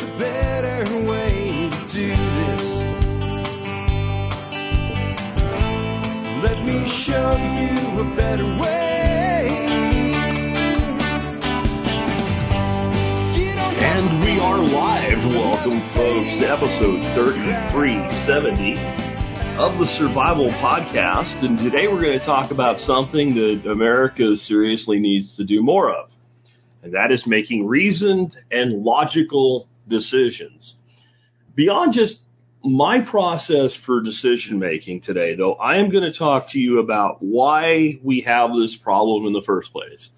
there's a better way to do this. Let me show you a better way. You don't have And we are live. Welcome, folks, to episode 3370 of the Survival Podcast. And today we're going to talk about something that America seriously needs to do more of. And that is making reasoned and logical decisions. Beyond just my process for decision making today, though, I am going to talk to you about why we have this problem in the first place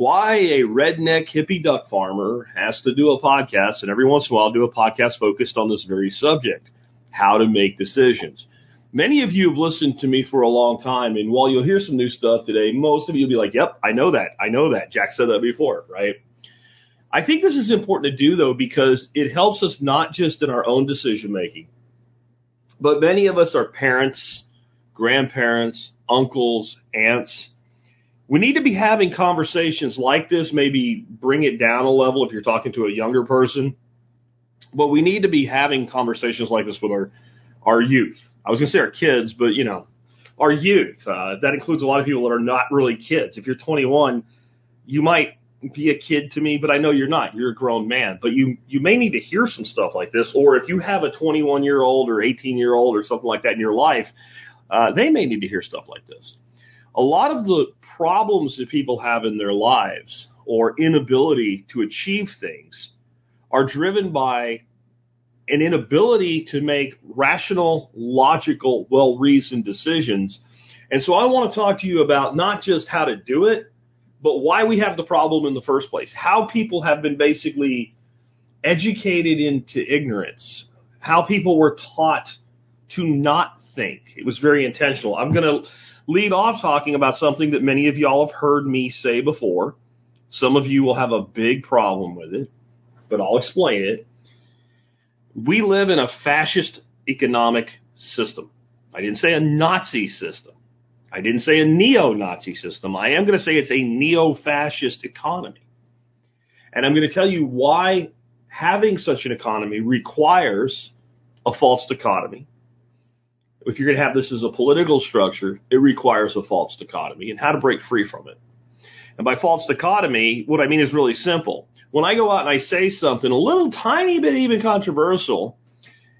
why a redneck hippie duck farmer has to do a podcast and every once in a while do a podcast focused on this very subject how to make decisions. Many of you have listened to me for a long time, and while you'll hear some new stuff today, most of you will be like, Yep, I know that. I know that. Jack said that before, right? I think this is important to do though because it helps us not just in our own decision making, but many of us are parents, grandparents, uncles, aunts, we need to be having conversations like this, maybe bring it down a level if you're talking to a younger person. But we need to be having conversations like this with our, our youth. I was going to say our kids, but you know, our youth. Uh, that includes a lot of people that are not really kids. If you're 21, you might be a kid to me, but I know you're not. You're a grown man, but you, you may need to hear some stuff like this. Or if you have a 21 year old or 18 year old or something like that in your life, uh, they may need to hear stuff like this a lot of the problems that people have in their lives or inability to achieve things are driven by an inability to make rational, logical, well reasoned decisions. And so I want to talk to you about not just how to do it, but why we have the problem in the first place. How people have been basically educated into ignorance. How people were taught to not think. It was very intentional. I'm going to lead off talking about something that many of y'all have heard me say before. Some of you will have a big problem with it, but I'll explain it. We live in a fascist economic system. I didn't say a Nazi system. I didn't say a neo-Nazi system. I am going to say it's a neo-fascist economy. And I'm going to tell you why having such an economy requires a false dichotomy if you're going to have this as a political structure, it requires a false dichotomy and how to break free from it. And by false dichotomy, what I mean is really simple. When I go out and I say something a little tiny bit even controversial,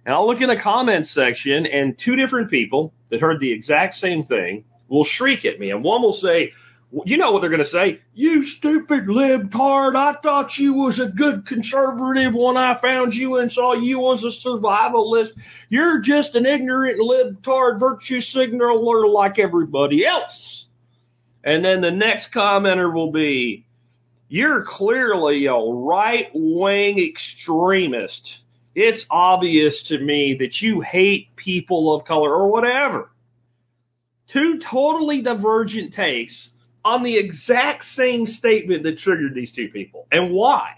and I'll look in the comments section and two different people that heard the exact same thing will shriek at me. And one will say, you know what they're going to say? You stupid libtard. I thought you was a good conservative when I found you and saw you was a survivalist. You're just an ignorant libtard virtue signaler like everybody else. And then the next commenter will be, you're clearly a right wing extremist. It's obvious to me that you hate people of color or whatever. Two totally divergent takes on the exact same statement that triggered these two people. And why?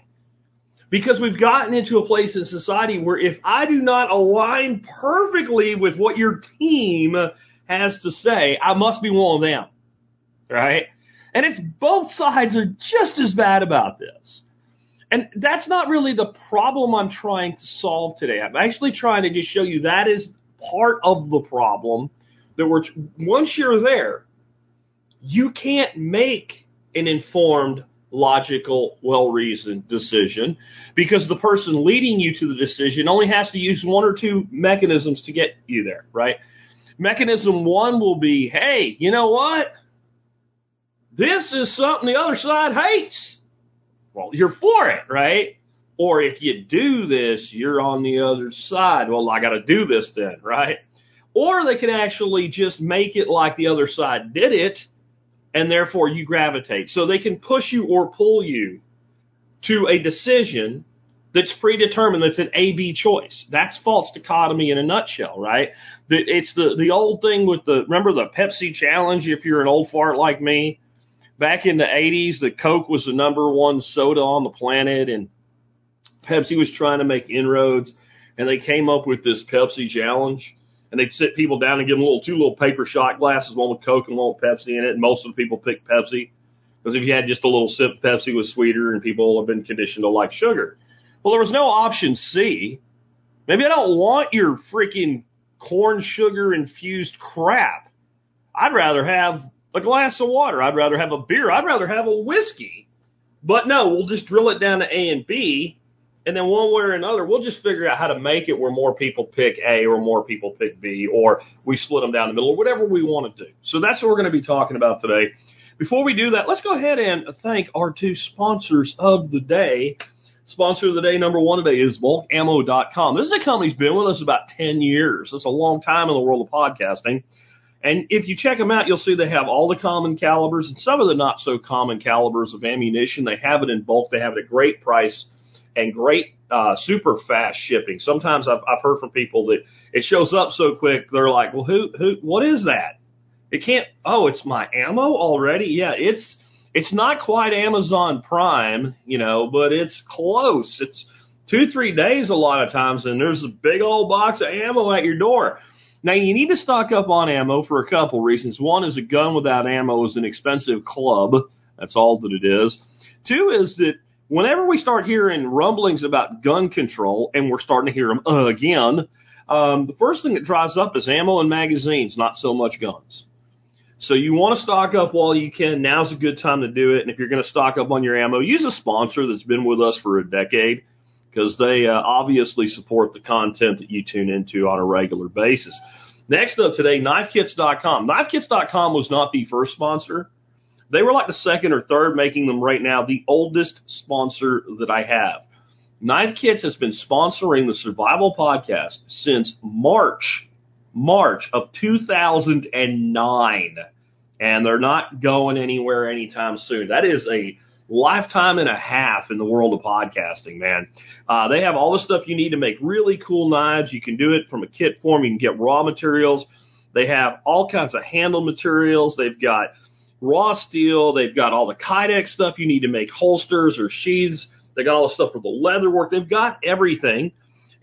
Because we've gotten into a place in society where if I do not align perfectly with what your team has to say, I must be one of them. Right? And it's both sides are just as bad about this. And that's not really the problem I'm trying to solve today. I'm actually trying to just show you that is part of the problem that we're, once you're there, you can't make an informed, logical, well-reasoned decision because the person leading you to the decision only has to use one or two mechanisms to get you there, right? Mechanism one will be, hey, you know what? This is something the other side hates. Well, you're for it, right? Or if you do this, you're on the other side. Well, I got to do this then, right? Or they can actually just make it like the other side did it and therefore you gravitate. So they can push you or pull you to a decision that's predetermined, that's an A-B choice. That's false dichotomy in a nutshell, right? It's the, the old thing with the, remember the Pepsi challenge if you're an old fart like me? Back in the 80s, the Coke was the number one soda on the planet and Pepsi was trying to make inroads and they came up with this Pepsi challenge and they'd sit people down and give them little two little paper shot glasses, one with Coke and one with Pepsi in it. And most of the people picked Pepsi because if you had just a little sip Pepsi was sweeter and people have been conditioned to like sugar. Well, there was no option C. Maybe I don't want your freaking corn sugar infused crap. I'd rather have a glass of water. I'd rather have a beer. I'd rather have a whiskey. But no, we'll just drill it down to A and B. And then one way or another, we'll just figure out how to make it where more people pick A or more people pick B or we split them down the middle or whatever we want to do. So that's what we're going to be talking about today. Before we do that, let's go ahead and thank our two sponsors of the day. Sponsor of the day number one today is bulkammo.com. This is a company that's been with us about 10 years. That's a long time in the world of podcasting. And if you check them out, you'll see they have all the common calibers and some of the not so common calibers of ammunition. They have it in bulk. They have it at great price and great, uh, super fast shipping. Sometimes I've, I've heard from people that it shows up so quick. They're like, well, who, who, what is that? It can't, oh, it's my ammo already? Yeah, it's, it's not quite Amazon Prime, you know, but it's close. It's two, three days a lot of times, and there's a big old box of ammo at your door. Now you need to stock up on ammo for a couple reasons. One is a gun without ammo is an expensive club. That's all that it is. Two is that whenever we start hearing rumblings about gun control, and we're starting to hear them again, um, the first thing that dries up is ammo and magazines, not so much guns. So you want to stock up while you can. Now's a good time to do it. And if you're going to stock up on your ammo, use a sponsor that's been with us for a decade because they uh, obviously support the content that you tune into on a regular basis. Next up today, knifekits.com. Knifekits.com was not the first sponsor. They were like the second or third, making them right now the oldest sponsor that I have. Knife Kits has been sponsoring the Survival Podcast since March, March of 2009 and they're not going anywhere anytime soon. That is a lifetime and a half in the world of podcasting, man. Uh, they have all the stuff you need to make really cool knives. You can do it from a kit form. You can get raw materials. They have all kinds of handle materials. They've got raw steel. They've got all the Kydex stuff you need to make holsters or sheaths. They got all the stuff for the leather work. They've got everything.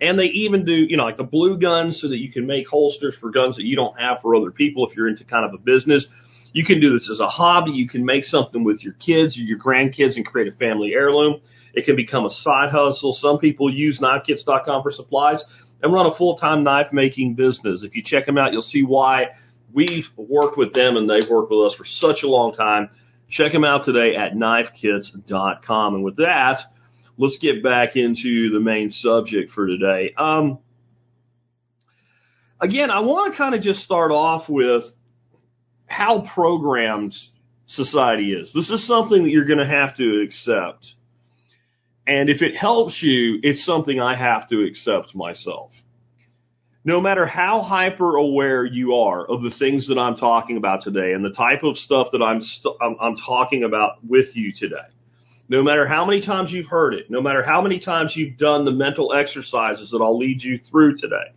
And they even do, you know, like the blue guns so that you can make holsters for guns that you don't have for other people if you're into kind of a business. You can do this as a hobby. You can make something with your kids or your grandkids and create a family heirloom. It can become a side hustle. Some people use knifekits.com for supplies and run a full-time knife making business. If you check them out, you'll see why we've worked with them and they've worked with us for such a long time. Check them out today at knifekits.com. And with that, let's get back into the main subject for today. Um, again, I want to kind of just start off with how programmed society is. This is something that you're going to have to accept. And if it helps you, it's something I have to accept myself. No matter how hyper aware you are of the things that I'm talking about today and the type of stuff that I'm, st- I'm, I'm talking about with you today, no matter how many times you've heard it, no matter how many times you've done the mental exercises that I'll lead you through today,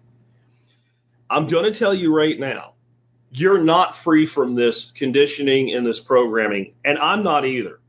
I'm going to tell you right now, you're not free from this conditioning and this programming, and I'm not either.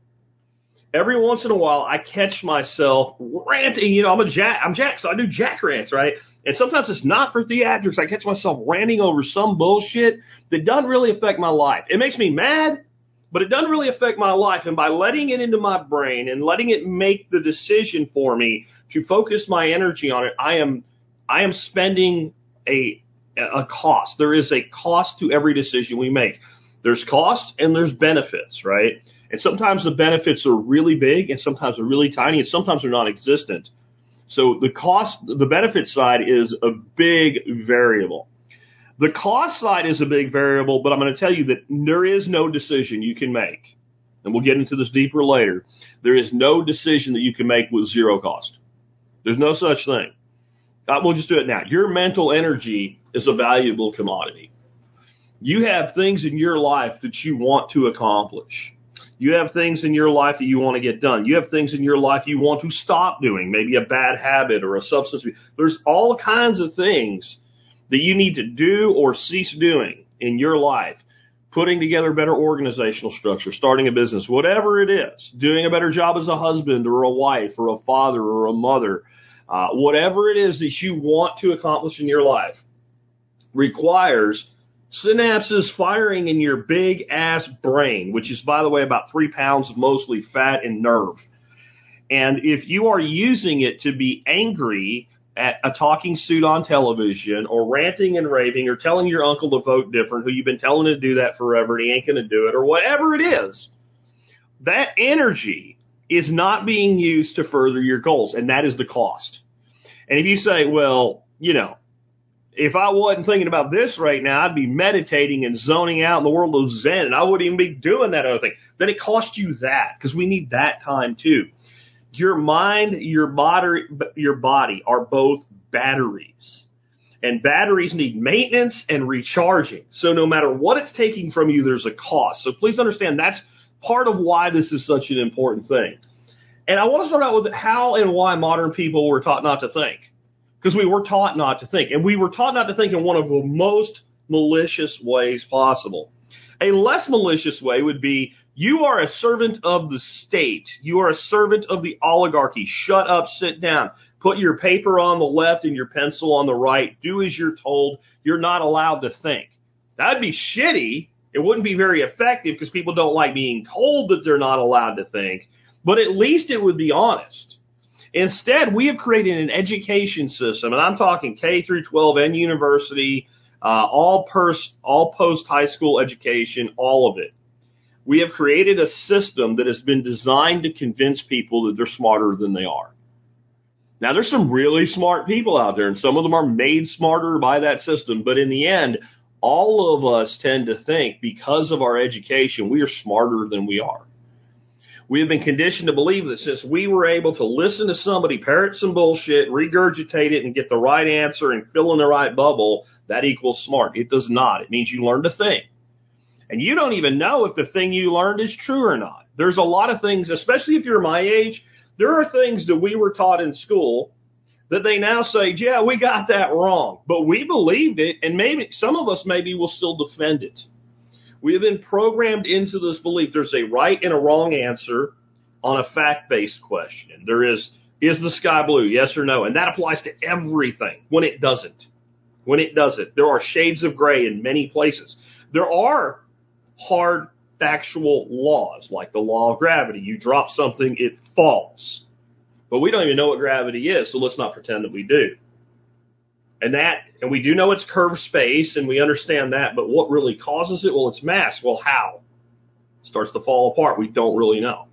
Every once in a while, I catch myself ranting. You know, I'm a jack. I'm Jack, so I do jack rants, right? And sometimes it's not for theatrics. I catch myself ranting over some bullshit that doesn't really affect my life. It makes me mad, but it doesn't really affect my life. And by letting it into my brain and letting it make the decision for me to focus my energy on it, I am, I am spending a a cost. There is a cost to every decision we make. There's cost and there's benefits, right? And sometimes the benefits are really big and sometimes they're really tiny and sometimes they're non-existent. So the cost, the benefit side is a big variable. The cost side is a big variable, but I'm going to tell you that there is no decision you can make. And we'll get into this deeper later. There is no decision that you can make with zero cost. There's no such thing. Uh, we'll just do it now. Your mental energy is a valuable commodity. You have things in your life that you want to accomplish. You have things in your life that you want to get done. You have things in your life you want to stop doing, maybe a bad habit or a substance. There's all kinds of things that you need to do or cease doing in your life. Putting together a better organizational structure, starting a business, whatever it is, doing a better job as a husband or a wife or a father or a mother, uh, whatever it is that you want to accomplish in your life requires synapses firing in your big ass brain, which is, by the way, about three pounds of mostly fat and nerve. And if you are using it to be angry at a talking suit on television or ranting and raving or telling your uncle to vote different, who you've been telling to do that forever and he ain't going to do it or whatever it is, that energy is not being used to further your goals. And that is the cost. And if you say, well, you know, if I wasn't thinking about this right now, I'd be meditating and zoning out in the world of Zen and I wouldn't even be doing that other thing. Then it costs you that because we need that time too. Your mind, your body, your body are both batteries. And batteries need maintenance and recharging. So no matter what it's taking from you, there's a cost. So please understand that's part of why this is such an important thing. And I want to start out with how and why modern people were taught not to think. Because we were taught not to think. And we were taught not to think in one of the most malicious ways possible. A less malicious way would be you are a servant of the state. You are a servant of the oligarchy. Shut up, sit down. Put your paper on the left and your pencil on the right. Do as you're told. You're not allowed to think. That'd be shitty. It wouldn't be very effective because people don't like being told that they're not allowed to think, but at least it would be honest. Instead, we have created an education system, and I'm talking K through 12 and university, uh, all pers- all post high school education, all of it we have created a system that has been designed to convince people that they're smarter than they are. Now there's some really smart people out there and some of them are made smarter by that system, but in the end, all of us tend to think because of our education, we are smarter than we are. We have been conditioned to believe that since we were able to listen to somebody parrot some bullshit, regurgitate it, and get the right answer and fill in the right bubble, that equals smart. It does not. It means you learn to think. And you don't even know if the thing you learned is true or not. There's a lot of things, especially if you're my age, there are things that we were taught in school that they now say, yeah, we got that wrong, but we believed it, and maybe some of us maybe will still defend it. We have been programmed into this belief there's a right and a wrong answer on a fact based question. There is, is the sky blue? Yes or no? And that applies to everything when it doesn't. When it doesn't. There are shades of gray in many places. There are hard factual laws, like the law of gravity. You drop something, it falls. But we don't even know what gravity is, so let's not pretend that we do. And that, and we do know it's curved space, and we understand that, but what really causes it? Well, it's mass. Well, how? It starts to fall apart. We don't really know.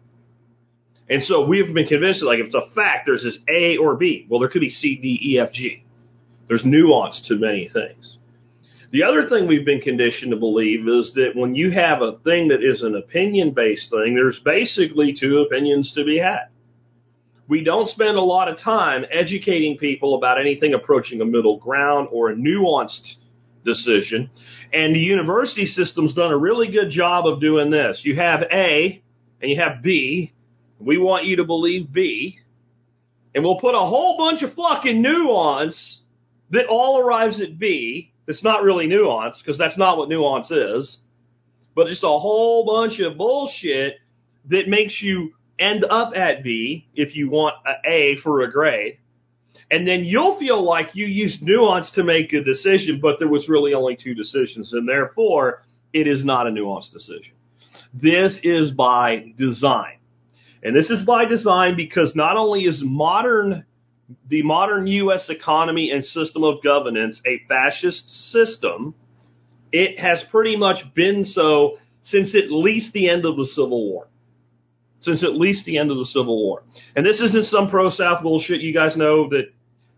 And so we've been convinced that, like, if it's a fact, there's this A or B. Well, there could be C, D, E, F, G. There's nuance to many things. The other thing we've been conditioned to believe is that when you have a thing that is an opinion based thing, there's basically two opinions to be had. We don't spend a lot of time educating people about anything approaching a middle ground or a nuanced decision. And the university system's done a really good job of doing this. You have A and you have B. We want you to believe B. And we'll put a whole bunch of fucking nuance that all arrives at B it's not really nuance because that's not what nuance is, but just a whole bunch of bullshit that makes you end up at B if you want an A for a grade. And then you'll feel like you used nuance to make a decision, but there was really only two decisions, and therefore it is not a nuanced decision. This is by design. And this is by design because not only is modern the modern U.S. economy and system of governance a fascist system. It has pretty much been so since at least the end of the Civil War. Since at least the end of the Civil War. And this isn't some pro-South bullshit. You guys know that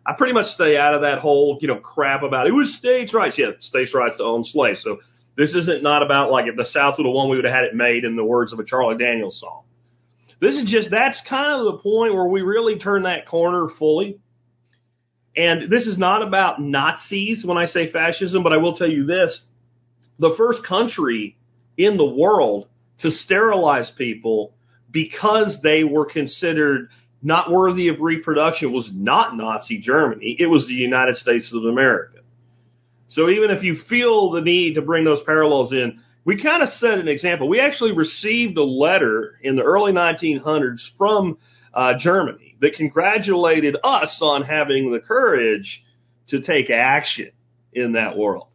I pretty much stay out of that whole, you know, crap about it was states' rights. Yeah, states' rights to own slaves. So this isn't not about like if the South would have won, we would have had it made in the words of a Charlie Daniels song. This is just, that's kind of the point where we really turn that corner fully. And this is not about Nazis when I say fascism, but I will tell you this. The first country in the world to sterilize people because they were considered not worthy of reproduction was not Nazi Germany. It was the United States of America. So even if you feel the need to bring those parallels in, we kind of set an example. We actually received a letter in the early 1900s from uh, Germany that congratulated us on having the courage to take action in that world.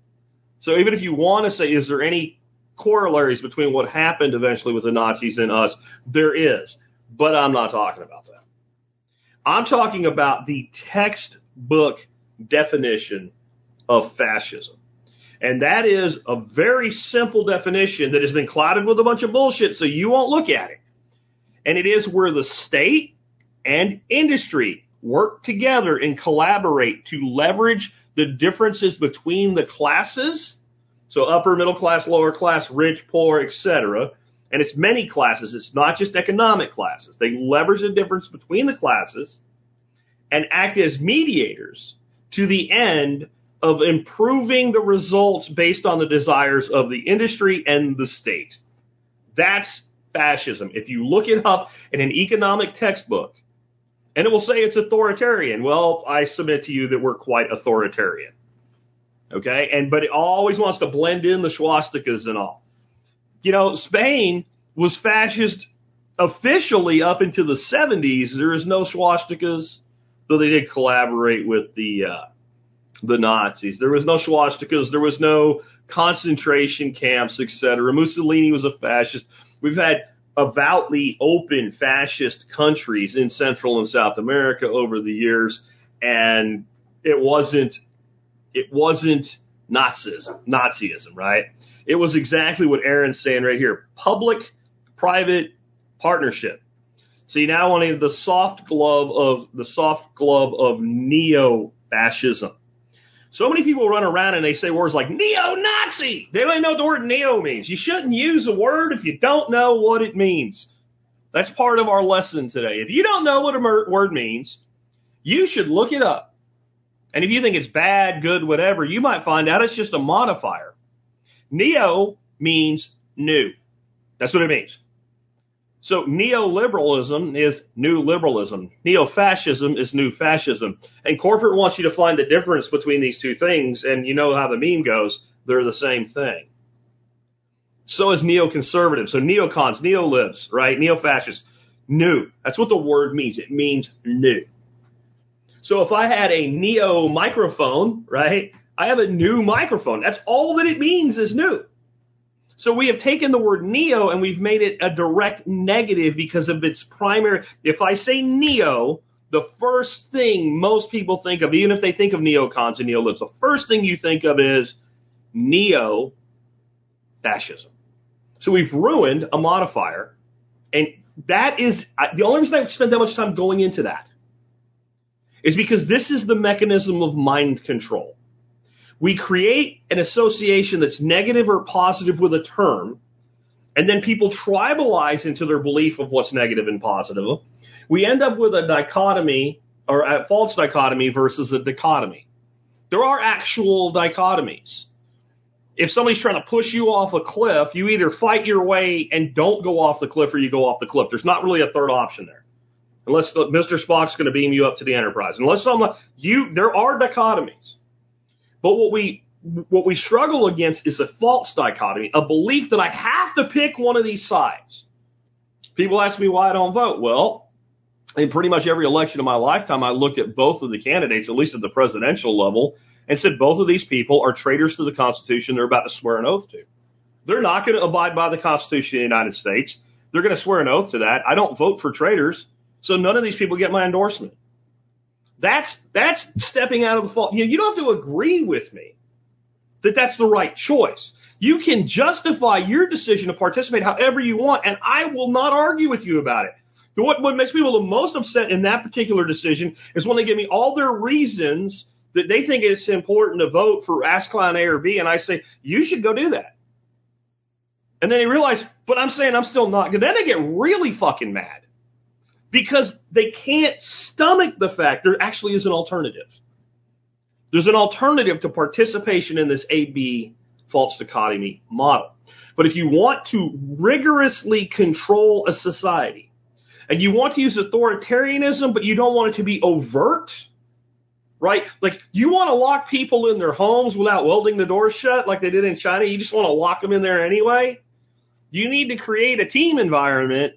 So even if you want to say, is there any corollaries between what happened eventually with the Nazis and us? There is, but I'm not talking about that. I'm talking about the textbook definition of fascism. And that is a very simple definition that has been clouded with a bunch of bullshit, so you won't look at it. And it is where the state and industry work together and collaborate to leverage the differences between the classes, so upper, middle class, lower class, rich, poor, etc. And it's many classes. It's not just economic classes. They leverage the difference between the classes and act as mediators to the end of improving the results based on the desires of the industry and the state. That's fascism. If you look it up in an economic textbook, and it will say it's authoritarian. Well, I submit to you that we're quite authoritarian. Okay? And, but it always wants to blend in the swastikas and all. You know, Spain was fascist officially up into the 70s. There is no swastikas, though they did collaborate with the, uh, the Nazis. There was no swastikas. There was no concentration camps, etc. Mussolini was a fascist. We've had avowedly open fascist countries in Central and South America over the years, and it wasn't it wasn't Nazism, Nazism, right? It was exactly what Aaron's saying right here: public-private partnership. See, now on the soft glove of the soft glove of neo-fascism. So many people run around and they say words like neo-Nazi. They don't even know what the word neo means. You shouldn't use a word if you don't know what it means. That's part of our lesson today. If you don't know what a word means, you should look it up. And if you think it's bad, good, whatever, you might find out it's just a modifier. Neo means new. That's what it means. So neoliberalism is new liberalism. Neo-fascism is new fascism. And corporate wants you to find the difference between these two things, and you know how the meme goes. They're the same thing. So is neoconservative. So neocons, neolibs, right? Neo-fascists. New. That's what the word means. It means new. So if I had a neo microphone, right? I have a new microphone. That's all that it means is new. So we have taken the word neo and we've made it a direct negative because of its primary. If I say neo, the first thing most people think of, even if they think of neocons and neolibs, the first thing you think of is neo fascism. So we've ruined a modifier, and that is the only reason I've spent that much time going into that is because this is the mechanism of mind control. We create an association that's negative or positive with a term, and then people tribalize into their belief of what's negative and positive. We end up with a dichotomy or a false dichotomy versus a dichotomy. There are actual dichotomies. If somebody's trying to push you off a cliff, you either fight your way and don't go off the cliff or you go off the cliff. There's not really a third option there. Unless Mr. Spock's going to beam you up to the Enterprise. Unless someone, you, there are dichotomies. But what we what we struggle against is a false dichotomy, a belief that I have to pick one of these sides. People ask me why I don't vote. Well, in pretty much every election of my lifetime, I looked at both of the candidates, at least at the presidential level, and said both of these people are traitors to the Constitution they're about to swear an oath to. They're not going to abide by the Constitution of the United States. They're going to swear an oath to that. I don't vote for traitors, so none of these people get my endorsement. That's that's stepping out of the fault. You know, you don't have to agree with me that that's the right choice. You can justify your decision to participate however you want, and I will not argue with you about it. What, what makes people the most upset in that particular decision is when they give me all their reasons that they think it's important to vote for Ask Clown A or B, and I say, you should go do that. And then they realize, but I'm saying I'm still not. Then they get really fucking mad because they can't stomach the fact there actually is an alternative. There's an alternative to participation in this AB false dichotomy model. But if you want to rigorously control a society and you want to use authoritarianism, but you don't want it to be overt, right? Like you want to lock people in their homes without welding the doors shut like they did in China. You just want to lock them in there anyway. You need to create a team environment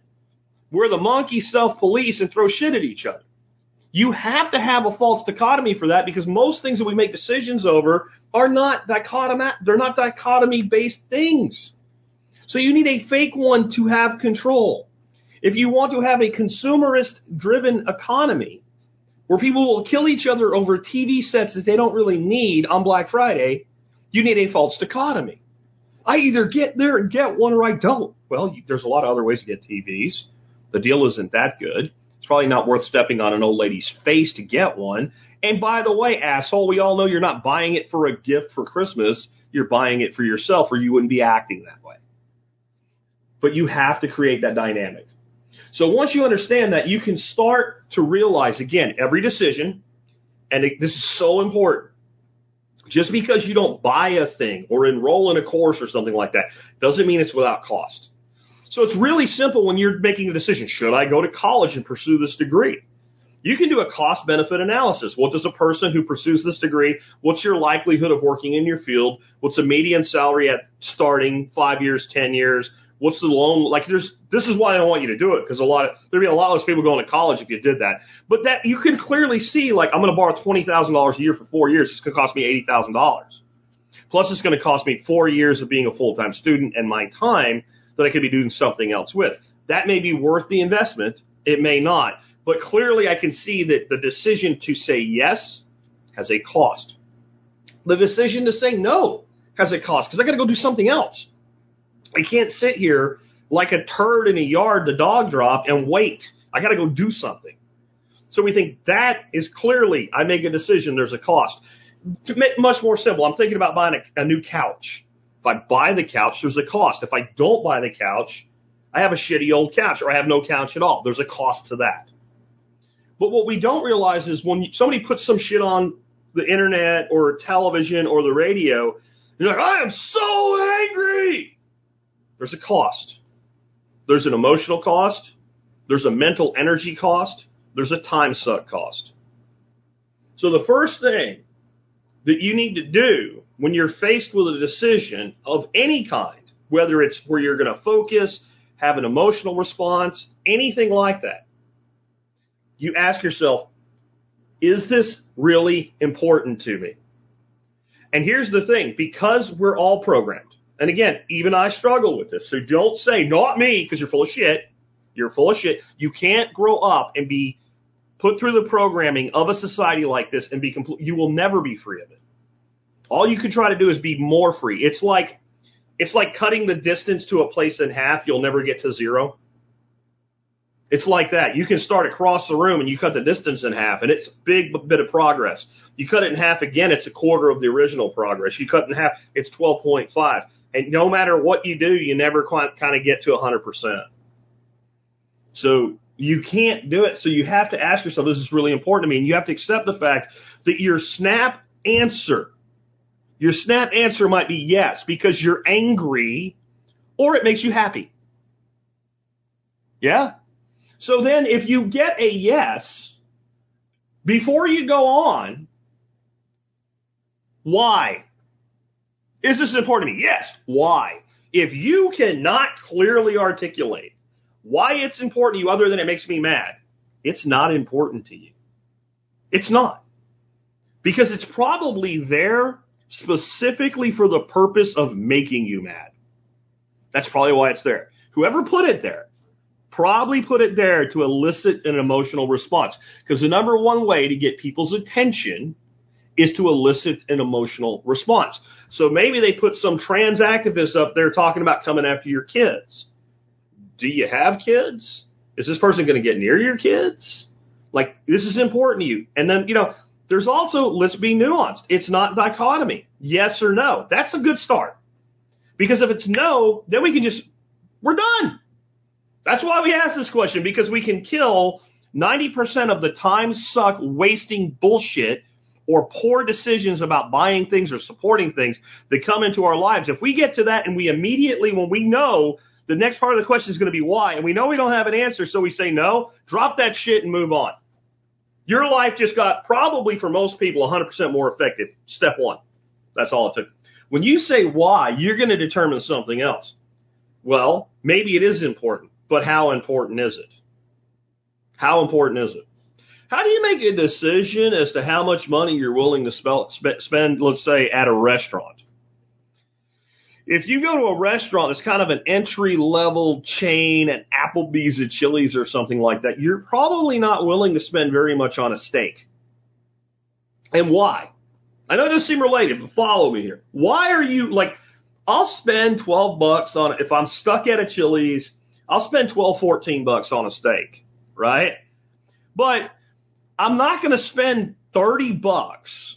where the monkeys self-police and throw shit at each other. You have to have a false dichotomy for that because most things that we make decisions over are not dichotomy, they're not dichotomy based things. So you need a fake one to have control. If you want to have a consumerist driven economy, where people will kill each other over TV sets that they don't really need on Black Friday, you need a false dichotomy. I either get there and get one or I don't. Well, there's a lot of other ways to get TVs. The deal isn't that good. It's probably not worth stepping on an old lady's face to get one. And by the way, asshole, we all know you're not buying it for a gift for Christmas. You're buying it for yourself or you wouldn't be acting that way. But you have to create that dynamic. So once you understand that, you can start to realize again, every decision, and it, this is so important. Just because you don't buy a thing or enroll in a course or something like that doesn't mean it's without cost. So it's really simple when you're making a decision. Should I go to college and pursue this degree? You can do a cost benefit analysis. What does a person who pursues this degree, what's your likelihood of working in your field? What's the median salary at starting five years, 10 years? What's the loan? Like there's, this is why I don't want you to do it because a lot of, there'd be a lot less people going to college if you did that. But that, you can clearly see like I'm going to borrow $20,000 a year for four years. It's going to cost me $80,000. Plus it's going to cost me four years of being a full-time student and my time that I could be doing something else with. That may be worth the investment. It may not. But clearly I can see that the decision to say yes has a cost. The decision to say no has a cost because I got to go do something else. I can't sit here like a turd in a yard the dog dropped and wait. I got to go do something. So we think that is clearly, I make a decision, there's a cost. To make much more simple, I'm thinking about buying a, a new couch. If I buy the couch, there's a cost. If I don't buy the couch, I have a shitty old couch or I have no couch at all. There's a cost to that. But what we don't realize is when somebody puts some shit on the internet or television or the radio, you're like, I am so angry. There's a cost. There's an emotional cost. There's a mental energy cost. There's a time suck cost. So the first thing that you need to do when you're faced with a decision of any kind, whether it's where you're going to focus, have an emotional response, anything like that, you ask yourself, is this really important to me? And here's the thing, because we're all programmed, and again, even I struggle with this. So don't say, not me, because you're full of shit. You're full of shit. You can't grow up and be put through the programming of a society like this and be complete. You will never be free of it. All you can try to do is be more free. It's like, it's like cutting the distance to a place in half. You'll never get to zero. It's like that. You can start across the room and you cut the distance in half and it's a big bit of progress. You cut it in half again, it's a quarter of the original progress. You cut it in half, it's 12.5. And no matter what you do, you never quite kind of get to 100%. So you can't do it. So you have to ask yourself, this is really important to me. And you have to accept the fact that your snap answer, your snap answer might be yes because you're angry or it makes you happy. Yeah? So then if you get a yes, before you go on, why? Is this important to me? Yes. Why? If you cannot clearly articulate why it's important to you other than it makes me mad, it's not important to you. It's not. Because it's probably there specifically for the purpose of making you mad. That's probably why it's there. Whoever put it there probably put it there to elicit an emotional response. Because the number one way to get people's attention is to elicit an emotional response. So maybe they put some trans activist up there talking about coming after your kids. Do you have kids? Is this person going to get near your kids? Like, this is important to you. And then, you know, there's also, let's be nuanced. It's not dichotomy. Yes or no. That's a good start. Because if it's no, then we can just, we're done. That's why we ask this question, because we can kill 90% of the time suck wasting bullshit or poor decisions about buying things or supporting things that come into our lives. If we get to that and we immediately, when we know the next part of the question is going to be why, and we know we don't have an answer, so we say no, drop that shit and move on. Your life just got probably for most people 100% more effective. Step one. That's all it took. When you say why, you're going to determine something else. Well, maybe it is important, but how important is it? How important is it? How do you make a decision as to how much money you're willing to spend, let's say, at a restaurant? if you go to a restaurant that's kind of an entry level chain an Applebee's or Chili's or something like that, you're probably not willing to spend very much on a steak. And why? I know it doesn't seem related, but follow me here. Why are you like, I'll spend 12 bucks on, if I'm stuck at a Chili's, I'll spend 12, 14 bucks on a steak, right? But I'm not going to spend 30 bucks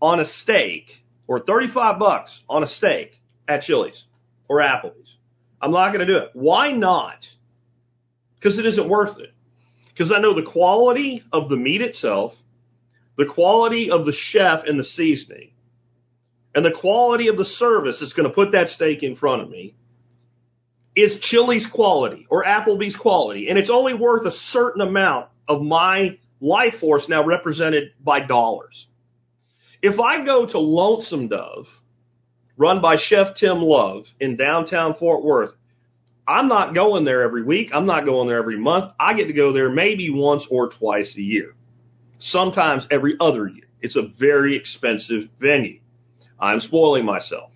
on a steak or 35 bucks on a steak at Chili's or Applebee's. I'm not going to do it. Why not? Because it isn't worth it. Because I know the quality of the meat itself, the quality of the chef and the seasoning, and the quality of the service that's going to put that steak in front of me is Chili's quality or Applebee's quality. And it's only worth a certain amount of my life force now represented by dollars. If I go to Lonesome Dove run by Chef Tim Love in downtown Fort Worth. I'm not going there every week. I'm not going there every month. I get to go there maybe once or twice a year. Sometimes every other year. It's a very expensive venue. I'm spoiling myself.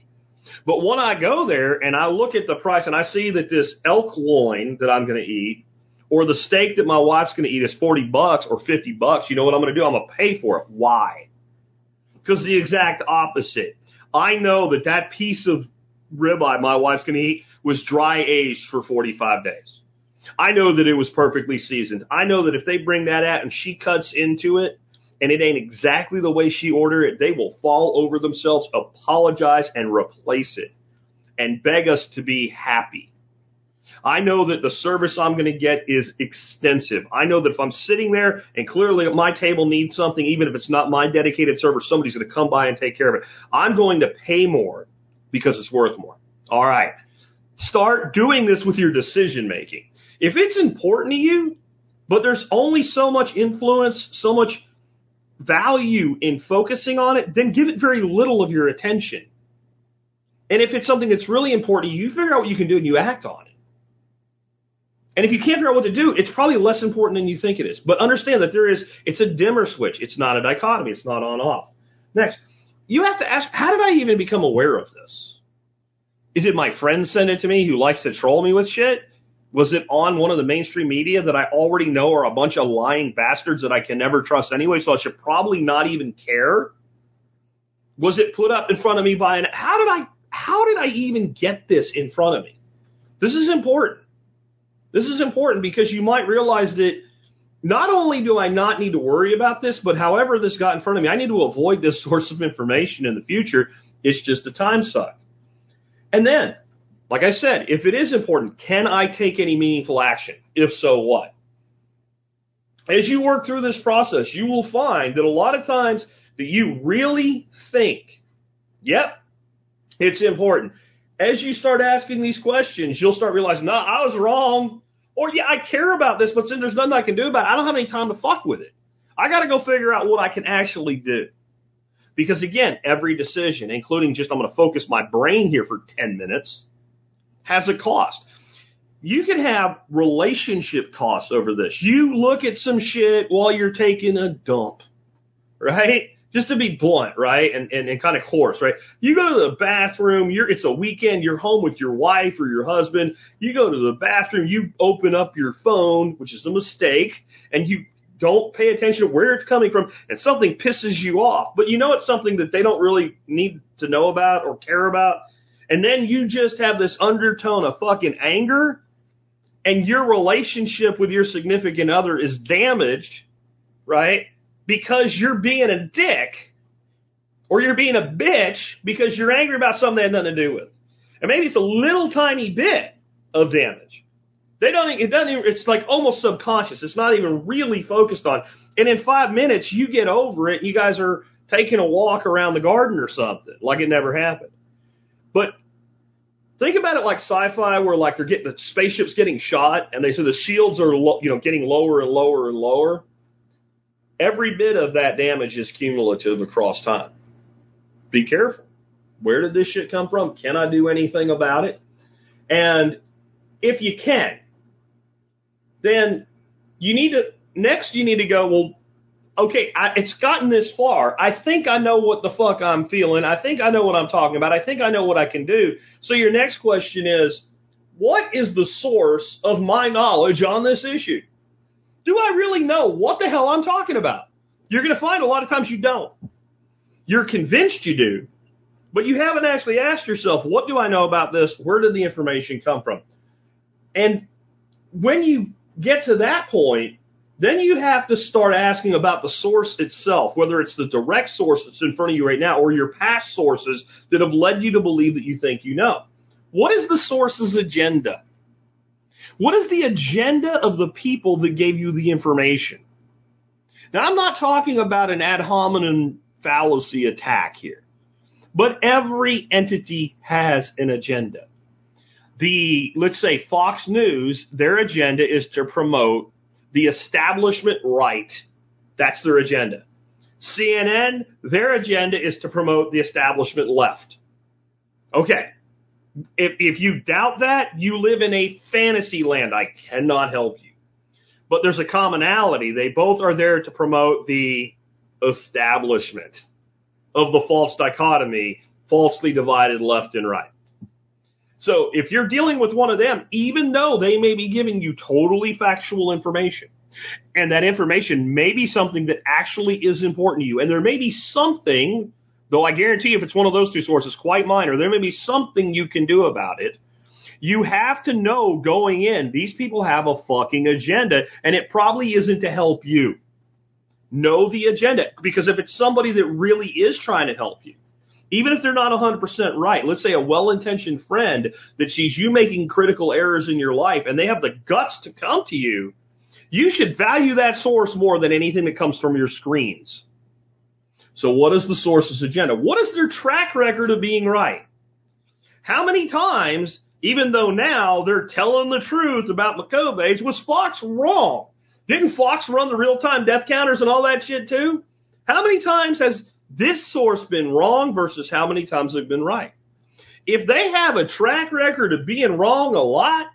But when I go there and I look at the price and I see that this elk loin that I'm going to eat or the steak that my wife's going to eat is 40 bucks or 50 bucks, you know what I'm going to do? I'm going to pay for it. Why? Because the exact opposite. I know that that piece of ribeye my wife's going to eat was dry aged for 45 days. I know that it was perfectly seasoned. I know that if they bring that out and she cuts into it and it ain't exactly the way she ordered it, they will fall over themselves, apologize, and replace it and beg us to be happy. I know that the service I'm going to get is extensive. I know that if I'm sitting there and clearly my table needs something, even if it's not my dedicated server, somebody's going to come by and take care of it. I'm going to pay more because it's worth more. All right. Start doing this with your decision making. If it's important to you, but there's only so much influence, so much value in focusing on it, then give it very little of your attention. And if it's something that's really important you, figure out what you can do and you act on it. And if you can't figure out what to do, it's probably less important than you think it is. But understand that there is, it's a dimmer switch. It's not a dichotomy. It's not on off. Next, you have to ask, how did I even become aware of this? Is it my friend send it to me who likes to troll me with shit? Was it on one of the mainstream media that I already know are a bunch of lying bastards that I can never trust anyway, so I should probably not even care? Was it put up in front of me by an, how did I, how did I even get this in front of me? This is important. This is important because you might realize that not only do I not need to worry about this, but however this got in front of me, I need to avoid this source of information in the future. It's just a time suck. And then, like I said, if it is important, can I take any meaningful action? If so, what? As you work through this process, you will find that a lot of times that you really think, yep, it's important as you start asking these questions, you'll start realizing, no, I was wrong. Or yeah, I care about this, but since there's nothing I can do about it, I don't have any time to fuck with it. I gotta go figure out what I can actually do. Because again, every decision, including just I'm gonna focus my brain here for 10 minutes, has a cost. You can have relationship costs over this. You look at some shit while you're taking a dump, right? just to be blunt, right? And, and, and kind of coarse, right? You go to the bathroom, you're, it's a weekend, you're home with your wife or your husband. You go to the bathroom, you open up your phone, which is a mistake, and you don't pay attention to where it's coming from, and something pisses you off. But you know it's something that they don't really need to know about or care about. And then you just have this undertone of fucking anger, and your relationship with your significant other is damaged, right? because you're being a dick or you're being a bitch because you're angry about something that had nothing to do with. And maybe it's a little tiny bit of damage. They don't, it doesn't even, it's like almost subconscious. It's not even really focused on. And in five minutes, you get over it you guys are taking a walk around the garden or something like it never happened. But think about it like sci-fi where like they're getting, the spaceship's getting shot and they say the shields are, lo, you know, getting lower and lower and lower every bit of that damage is cumulative across time. Be careful. Where did this shit come from? Can I do anything about it? And if you can, then you need to, next you need to go, well, okay, I, it's gotten this far. I think I know what the fuck I'm feeling. I think I know what I'm talking about. I think I know what I can do. So your next question is, what is the source of my knowledge on this issue? Do I really know what the hell I'm talking about? You're going to find a lot of times you don't. You're convinced you do, but you haven't actually asked yourself, what do I know about this? Where did the information come from? And when you get to that point, then you have to start asking about the source itself, whether it's the direct source that's in front of you right now or your past sources that have led you to believe that you think you know. What is the source's agenda? What is the agenda of the people that gave you the information? Now, I'm not talking about an ad hominem fallacy attack here, but every entity has an agenda. The, let's say Fox News, their agenda is to promote the establishment right. That's their agenda. CNN, their agenda is to promote the establishment left. Okay. If, if you doubt that, you live in a fantasy land. I cannot help you. But there's a commonality. They both are there to promote the establishment of the false dichotomy, falsely divided left and right. So if you're dealing with one of them, even though they may be giving you totally factual information, and that information may be something that actually is important to you, and there may be something, though I guarantee if it's one of those two sources, quite minor, there may be something you can do about it. You have to know going in, these people have a fucking agenda, and it probably isn't to help you. Know the agenda, because if it's somebody that really is trying to help you, even if they're not 100% right, let's say a well-intentioned friend that sees you making critical errors in your life and they have the guts to come to you, you should value that source more than anything that comes from your screens. So what is the source's agenda? What is their track record of being right? How many times, even though now they're telling the truth about McCobates, was Fox wrong? Didn't Fox run the real-time death counters and all that shit too? How many times has this source been wrong versus how many times they've been right. If they have a track record of being wrong a lot,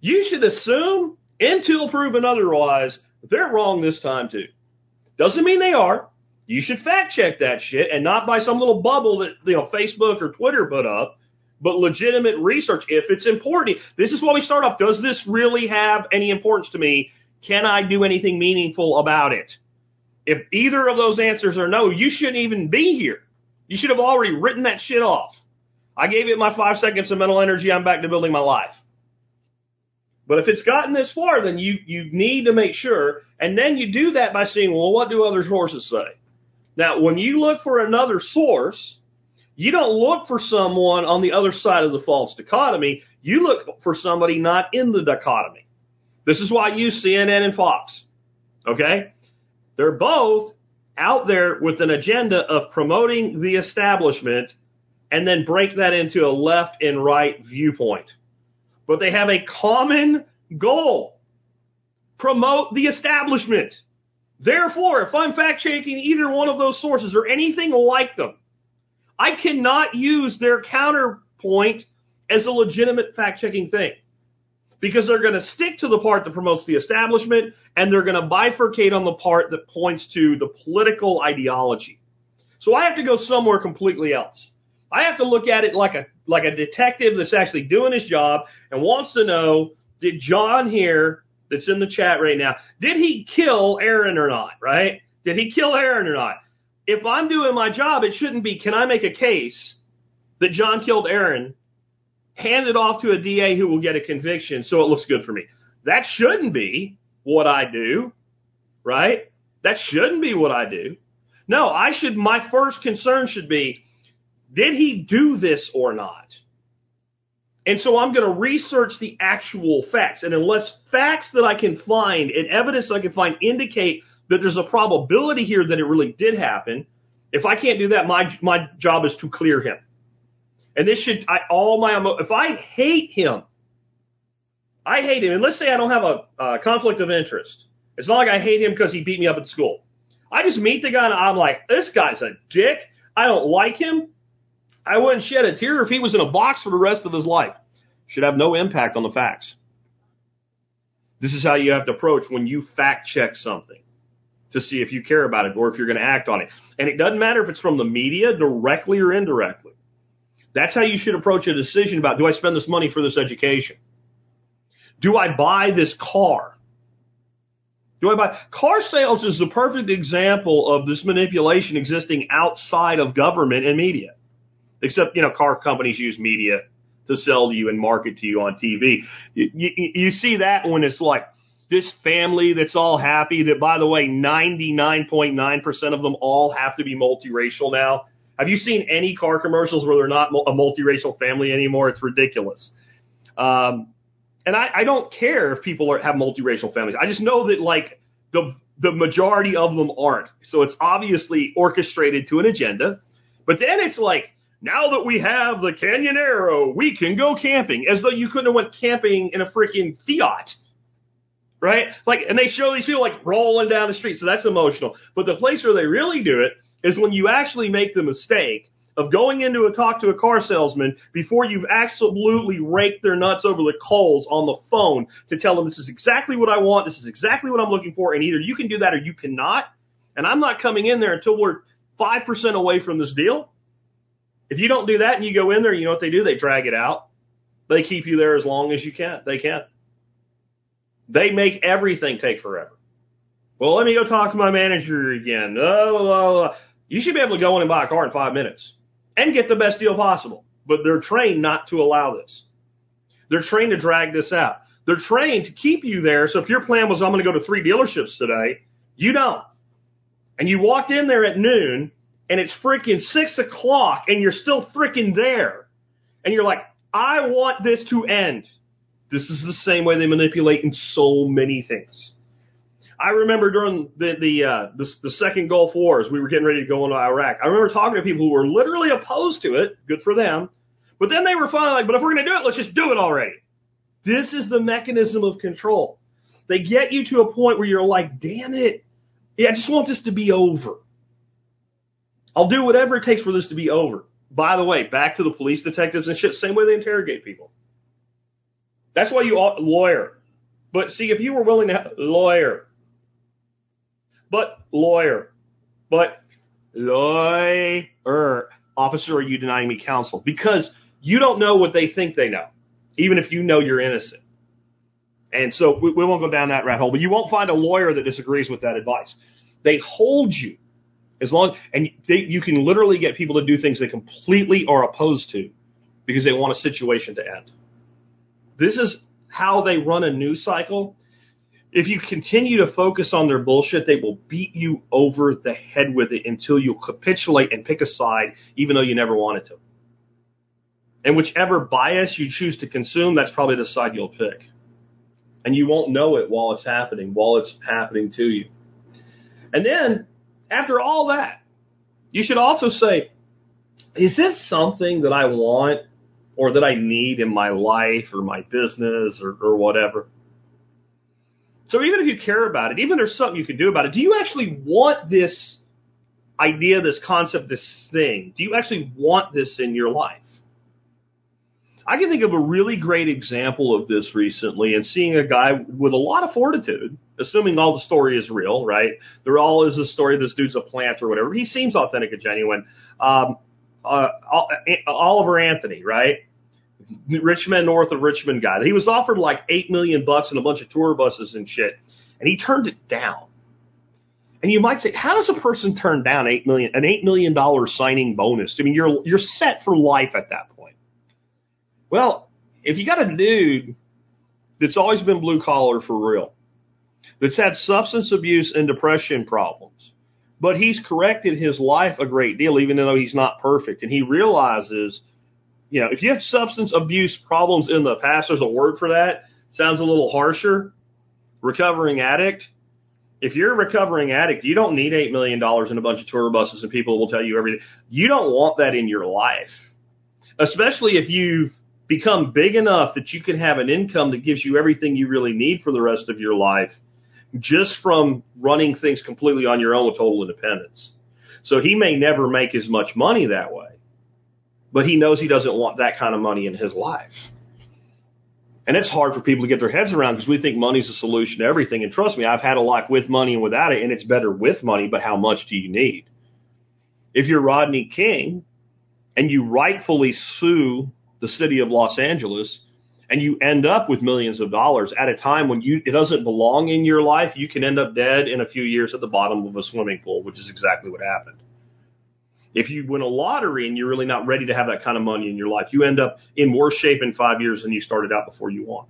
you should assume, until proven otherwise, they're wrong this time too. Doesn't mean they are. You should fact check that shit and not by some little bubble that, you know, Facebook or Twitter put up, but legitimate research if it's important. This is why we start off. Does this really have any importance to me? Can I do anything meaningful about it? If either of those answers are no, you shouldn't even be here. You should have already written that shit off. I gave it my five seconds of mental energy. I'm back to building my life. But if it's gotten this far, then you, you need to make sure, and then you do that by seeing, well, what do other sources say? Now, when you look for another source, you don't look for someone on the other side of the false dichotomy. You look for somebody not in the dichotomy. This is why I use CNN and Fox. Okay? They're both out there with an agenda of promoting the establishment and then break that into a left and right viewpoint. But they have a common goal. Promote the establishment. Therefore, if I'm fact checking either one of those sources or anything like them, I cannot use their counterpoint as a legitimate fact checking thing because they're going to stick to the part that promotes the establishment and they're going to bifurcate on the part that points to the political ideology. So I have to go somewhere completely else. I have to look at it like a like a detective that's actually doing his job and wants to know did John here that's in the chat right now did he kill Aaron or not? Right? Did he kill Aaron or not? If I'm doing my job, it shouldn't be can I make a case that John killed Aaron hand it off to a DA who will get a conviction so it looks good for me. That shouldn't be what I do, right? That shouldn't be what I do. No, I should, my first concern should be, did he do this or not? And so I'm going to research the actual facts. And unless facts that I can find and evidence I can find indicate that there's a probability here that it really did happen, if I can't do that, my, my job is to clear him. And this should, I, all my, if I hate him, I hate him, and let's say I don't have a, conflict of interest. It's not like I hate him because he beat me up at school. I just meet the guy and I'm like, this guy's a dick. I don't like him. I wouldn't shed a tear if he was in a box for the rest of his life. Should have no impact on the facts. This is how you have to approach when you fact check something to see if you care about it or if you're going to act on it. And it doesn't matter if it's from the media directly or indirectly. That's how you should approach a decision about do I spend this money for this education? Do I buy this car? Do I buy car sales is the perfect example of this manipulation existing outside of government and media. Except, you know, car companies use media to sell to you and market to you on TV. You, you, you see that when it's like this family that's all happy that by the way, 99.9% of them all have to be multiracial now. Have you seen any car commercials where they're not a multiracial family anymore? It's ridiculous. Um, and I, I don't care if people are, have multiracial families. I just know that like the the majority of them aren't. So it's obviously orchestrated to an agenda. But then it's like now that we have the Canyonero, we can go camping, as though you couldn't have went camping in a freaking Fiat, right? Like, and they show these people like rolling down the street, so that's emotional. But the place where they really do it is when you actually make the mistake of going into a talk to a car salesman before you've absolutely raked their nuts over the coals on the phone to tell them this is exactly what I want, this is exactly what I'm looking for, and either you can do that or you cannot. And I'm not coming in there until we're 5% away from this deal. If you don't do that and you go in there, you know what they do? They drag it out. They keep you there as long as you can. They can. They make everything take forever. Well, let me go talk to my manager again. Oh. You should be able to go in and buy a car in five minutes and get the best deal possible. But they're trained not to allow this. They're trained to drag this out. They're trained to keep you there. So if your plan was, I'm going to go to three dealerships today, you don't. And you walked in there at noon and it's freaking six o'clock and you're still freaking there. And you're like, I want this to end. This is the same way they manipulate in so many things. I remember during the the, uh, the the second Gulf Wars, we were getting ready to go into Iraq. I remember talking to people who were literally opposed to it. Good for them. But then they were finally like, "But if we're going to do it, let's just do it already." This is the mechanism of control. They get you to a point where you're like, "Damn it! Yeah, I just want this to be over." I'll do whatever it takes for this to be over. By the way, back to the police detectives and shit, same way they interrogate people. That's why you ought lawyer. But see, if you were willing to lawyer, but lawyer, but lawyer, officer, are you denying me counsel? Because you don't know what they think they know, even if you know you're innocent. And so we, we won't go down that rat hole, but you won't find a lawyer that disagrees with that advice. They hold you as long, and they, you can literally get people to do things they completely are opposed to because they want a situation to end. This is how they run a news cycle. If you continue to focus on their bullshit, they will beat you over the head with it until you capitulate and pick a side, even though you never wanted to. And whichever bias you choose to consume, that's probably the side you'll pick. And you won't know it while it's happening, while it's happening to you. And then after all that, you should also say, is this something that I want or that I need in my life or my business or, or whatever? So even if you care about it, even if there's something you can do about it, do you actually want this idea, this concept, this thing? Do you actually want this in your life? I can think of a really great example of this recently and seeing a guy with a lot of fortitude, assuming all the story is real, right? There all is a story this dude's a plant or whatever. He seems authentic and genuine. Um, uh, Oliver Anthony, right? Rich Men, north of Richmond guy. He was offered like eight million bucks and a bunch of tour buses and shit, and he turned it down. And you might say, how does a person turn down eight million, an eight million dollar signing bonus? I mean, you're you're set for life at that point. Well, if you got a dude that's always been blue collar for real, that's had substance abuse and depression problems, but he's corrected his life a great deal, even though he's not perfect, and he realizes, you know, if you have substance abuse problems in the past, there's a word for that. Sounds a little harsher. Recovering addict. If you're a recovering addict, you don't need eight million dollars in a bunch of tour buses and people will tell you everything. You don't want that in your life, especially if you've become big enough that you can have an income that gives you everything you really need for the rest of your life just from running things completely on your own with total independence. So he may never make as much money that way, but he knows he doesn't want that kind of money in his life. And it's hard for people to get their heads around because we think money's the solution to everything. And trust me, I've had a life with money and without it, and it's better with money, but how much do you need? If you're Rodney King and you rightfully sue the city of Los Angeles and you end up with millions of dollars at a time when you, it doesn't belong in your life, you can end up dead in a few years at the bottom of a swimming pool, which is exactly what happened. If you win a lottery and you're really not ready to have that kind of money in your life, you end up in worse shape in five years than you started out before you won.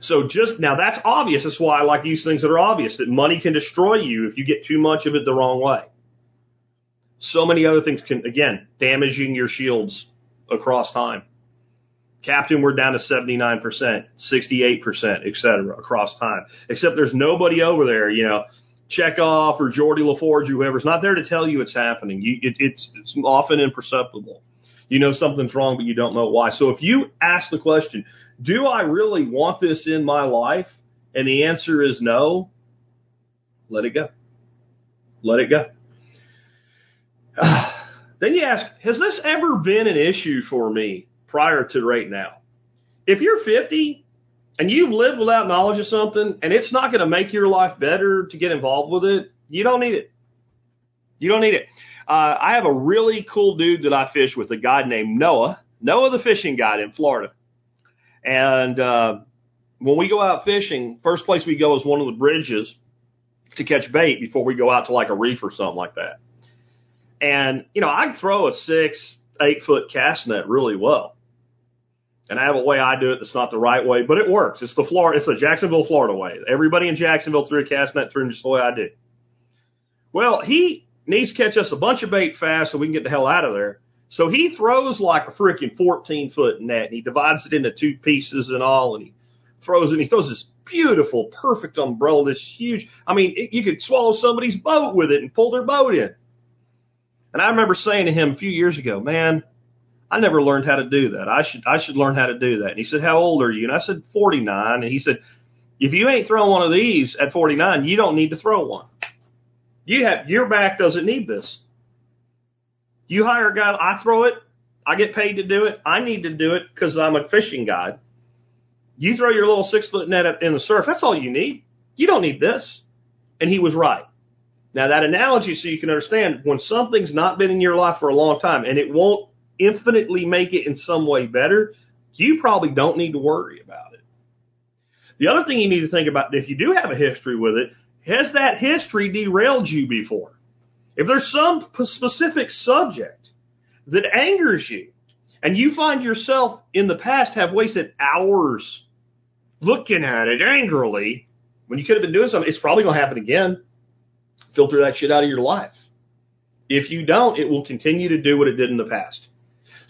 So just now that's obvious. That's why I like these things that are obvious that money can destroy you if you get too much of it the wrong way. So many other things can, again, damaging your shields across time. Captain, we're down to 79%, 68%, et cetera, across time. Except there's nobody over there, you know, Chekov or Geordi LaForge, or whoever's not there to tell you it's happening. You, it, it's, it's often imperceptible. You know something's wrong, but you don't know why. So if you ask the question, do I really want this in my life? And the answer is no, let it go. Let it go. then you ask, has this ever been an issue for me prior to right now? If you're 50 and you've lived without knowledge of something and it's not going to make your life better to get involved with it, you don't need it. You don't need it. Uh, I have a really cool dude that I fish with, a guy named Noah, Noah the fishing guide in Florida. And, uh, when we go out fishing, first place we go is one of the bridges to catch bait before we go out to like a reef or something like that. And, you know, I throw a six, eight foot cast net really well. And I have a way I do it that's not the right way, but it works. It's the Florida, it's the Jacksonville, Florida way. Everybody in Jacksonville threw a cast net through just the way I do. Well, he needs to catch us a bunch of bait fast so we can get the hell out of there. So he throws like a freaking 14 foot net and he divides it into two pieces and all and he throws it and he throws this beautiful, perfect umbrella, this huge, I mean, it, you could swallow somebody's boat with it and pull their boat in. And I remember saying to him a few years ago, man, I never learned how to do that. I should, I should learn how to do that. And he said, how old are you? And I said, 49. And he said, if you ain't throwing one of these at 49, you don't need to throw one. You have, your back doesn't need this. You hire a guy, I throw it, I get paid to do it, I need to do it because I'm a fishing guide. You throw your little six foot net in the surf, that's all you need. You don't need this. And he was right. Now that analogy, so you can understand, when something's not been in your life for a long time and it won't infinitely make it in some way better, you probably don't need to worry about it. The other thing you need to think about, if you do have a history with it, has that history derailed you before? If there's some specific subject that angers you and you find yourself in the past have wasted hours looking at it angrily when you could have been doing something, it's probably going to happen again. Filter that shit out of your life. If you don't, it will continue to do what it did in the past.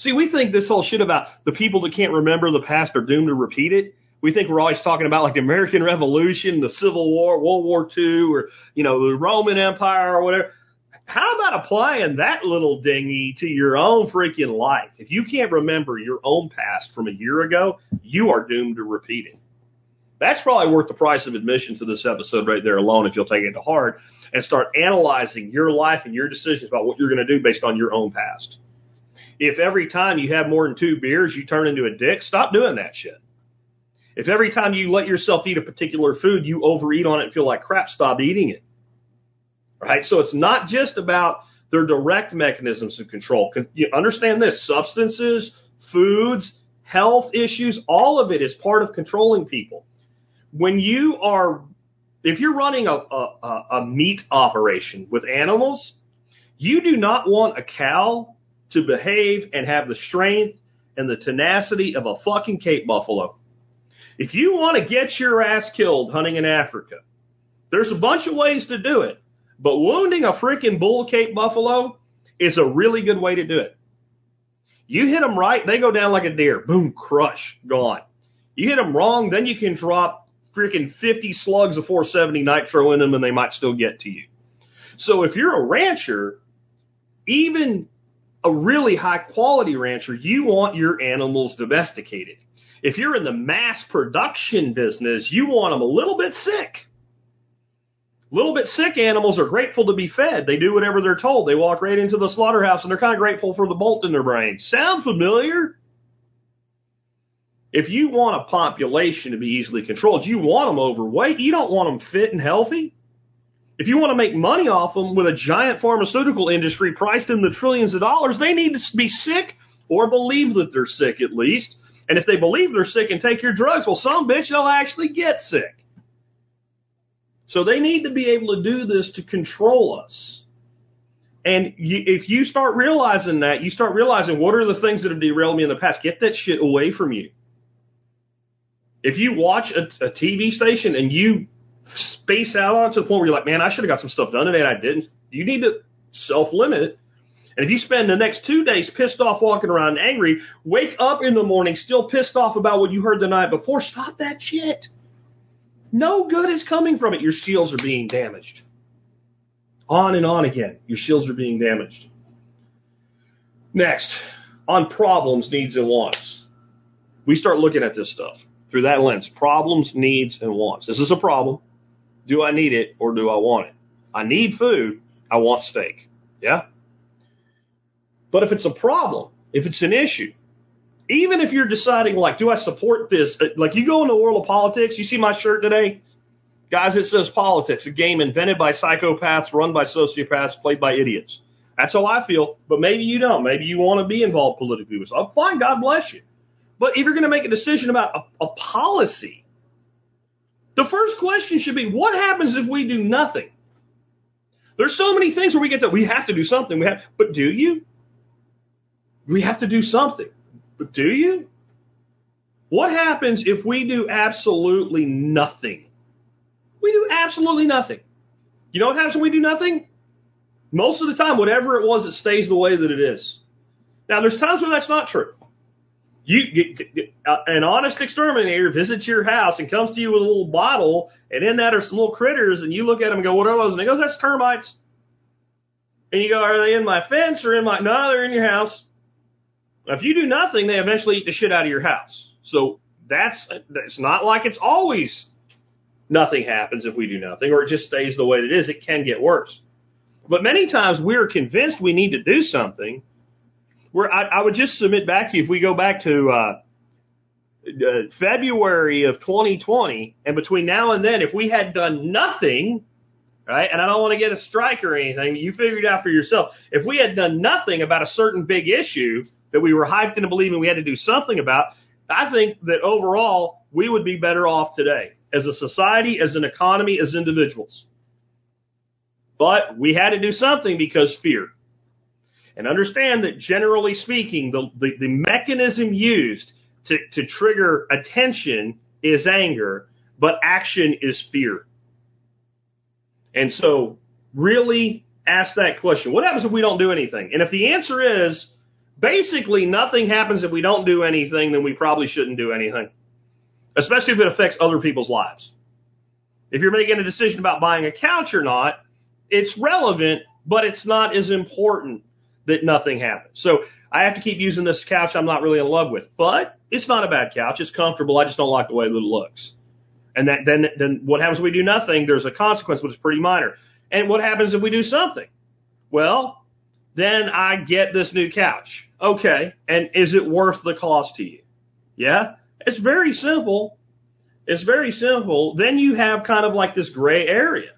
See, we think this whole shit about the people that can't remember the past are doomed to repeat it. We think we're always talking about like the American Revolution, the Civil War, World War II, or, you know, the Roman Empire or whatever. How about applying that little dingy to your own freaking life? If you can't remember your own past from a year ago, you are doomed to repeat it. That's probably worth the price of admission to this episode right there alone if you'll take it to heart and start analyzing your life and your decisions about what you're going to do based on your own past if every time you have more than two beers, you turn into a dick, stop doing that shit. If every time you let yourself eat a particular food, you overeat on it and feel like crap, stop eating it. Right? So it's not just about their direct mechanisms of control. You understand this substances, foods, health issues, all of it is part of controlling people. When you are, if you're running a, a, a meat operation with animals, you do not want a cow to behave and have the strength and the tenacity of a fucking Cape buffalo. If you want to get your ass killed hunting in Africa, there's a bunch of ways to do it, but wounding a freaking bull Cape buffalo is a really good way to do it. You hit them right, they go down like a deer. Boom, crush, gone. You hit them wrong, then you can drop freaking 50 slugs of 470 nitro in them and they might still get to you. So if you're a rancher, even a really high quality rancher, you want your animals domesticated. If you're in the mass production business, you want them a little bit sick. Little bit sick animals are grateful to be fed. They do whatever they're told. They walk right into the slaughterhouse and they're kind of grateful for the bolt in their brain. Sound familiar? If you want a population to be easily controlled, you want them overweight. You don't want them fit and healthy. If you want to make money off them with a giant pharmaceutical industry priced in the trillions of dollars, they need to be sick or believe that they're sick at least. And if they believe they're sick and take your drugs, well, some bitch, they'll actually get sick. So they need to be able to do this to control us. And you, if you start realizing that, you start realizing what are the things that have derailed me in the past. Get that shit away from you. If you watch a, a TV station and you space out on to the point where you're like, man, I should have got some stuff done today and I didn't, you need to self limit And if you spend the next two days pissed off walking around angry, wake up in the morning still pissed off about what you heard the night before, stop that shit. No good is coming from it. Your shields are being damaged. On and on again. Your shields are being damaged. Next, on problems, needs, and wants. We start looking at this stuff through that lens. Problems, needs, and wants. This is a problem. Do I need it or do I want it? I need food. I want steak. Yeah? But if it's a problem, if it's an issue, even if you're deciding, like, do I support this? Uh, like, you go in the world of politics, you see my shirt today? Guys, it says politics, a game invented by psychopaths, run by sociopaths, played by idiots. That's how I feel, but maybe you don't. Maybe you want to be involved politically with something. Fine, God bless you. But if you're going to make a decision about a, a policy, the first question should be, what happens if we do nothing? There's so many things where we get to, we have to do something. We have, but do you? We have to do something. But do you? What happens if we do absolutely nothing? We do absolutely nothing. You know what happens when we do nothing? Most of the time, whatever it was, it stays the way that it is. Now, there's times when that's not true. You, uh, an honest exterminator visits your house and comes to you with a little bottle, and in that are some little critters, and you look at them and go, "What are those?" And he goes, "That's termites." And you go, "Are they in my fence or in my?" No, they're in your house. If you do nothing, they eventually eat the shit out of your house. So that's it's not like it's always nothing happens if we do nothing, or it just stays the way it is. It can get worse. But many times we're convinced we need to do something. Where I, I would just submit back to you if we go back to uh, uh, February of 2020, and between now and then, if we had done nothing, right? And I don't want to get a strike or anything. You figure it out for yourself. If we had done nothing about a certain big issue, that we were hyped into believing we had to do something about, I think that overall we would be better off today as a society, as an economy, as individuals. But we had to do something because fear. And understand that generally speaking, the, the, the mechanism used to, to trigger attention is anger, but action is fear. And so really ask that question. What happens if we don't do anything? And if the answer is basically nothing happens if we don't do anything, then we probably shouldn't do anything. Especially if it affects other people's lives. If you're making a decision about buying a couch or not, it's relevant, but it's not as important that nothing happens. So I have to keep using this couch I'm not really in love with, but it's not a bad couch. It's comfortable. I just don't like the way that it looks. And that, then, then what happens if we do nothing? There's a consequence, but it's pretty minor. And what happens if we do something? Well, then I get this new couch. Okay. And is it worth the cost to you? Yeah. It's very simple. It's very simple. Then you have kind of like this gray area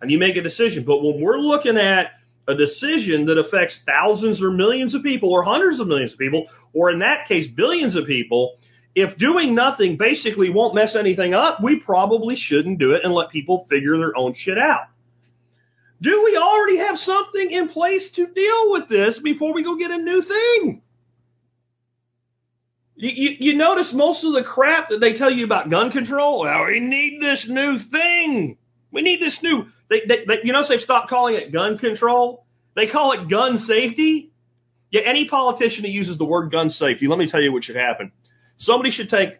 and you make a decision. But when we're looking at a decision that affects thousands or millions of people or hundreds of millions of people, or in that case, billions of people, if doing nothing basically won't mess anything up, we probably shouldn't do it and let people figure their own shit out. Do we already have something in place to deal with this before we go get a new thing? You, you, you, notice most of the crap that they tell you about gun control. Well, we need this new thing. We need this new. They, they, they, you notice they've stopped calling it gun control. They call it gun safety. Yeah, any politician that uses the word gun safety, let me tell you what should happen. Somebody should take.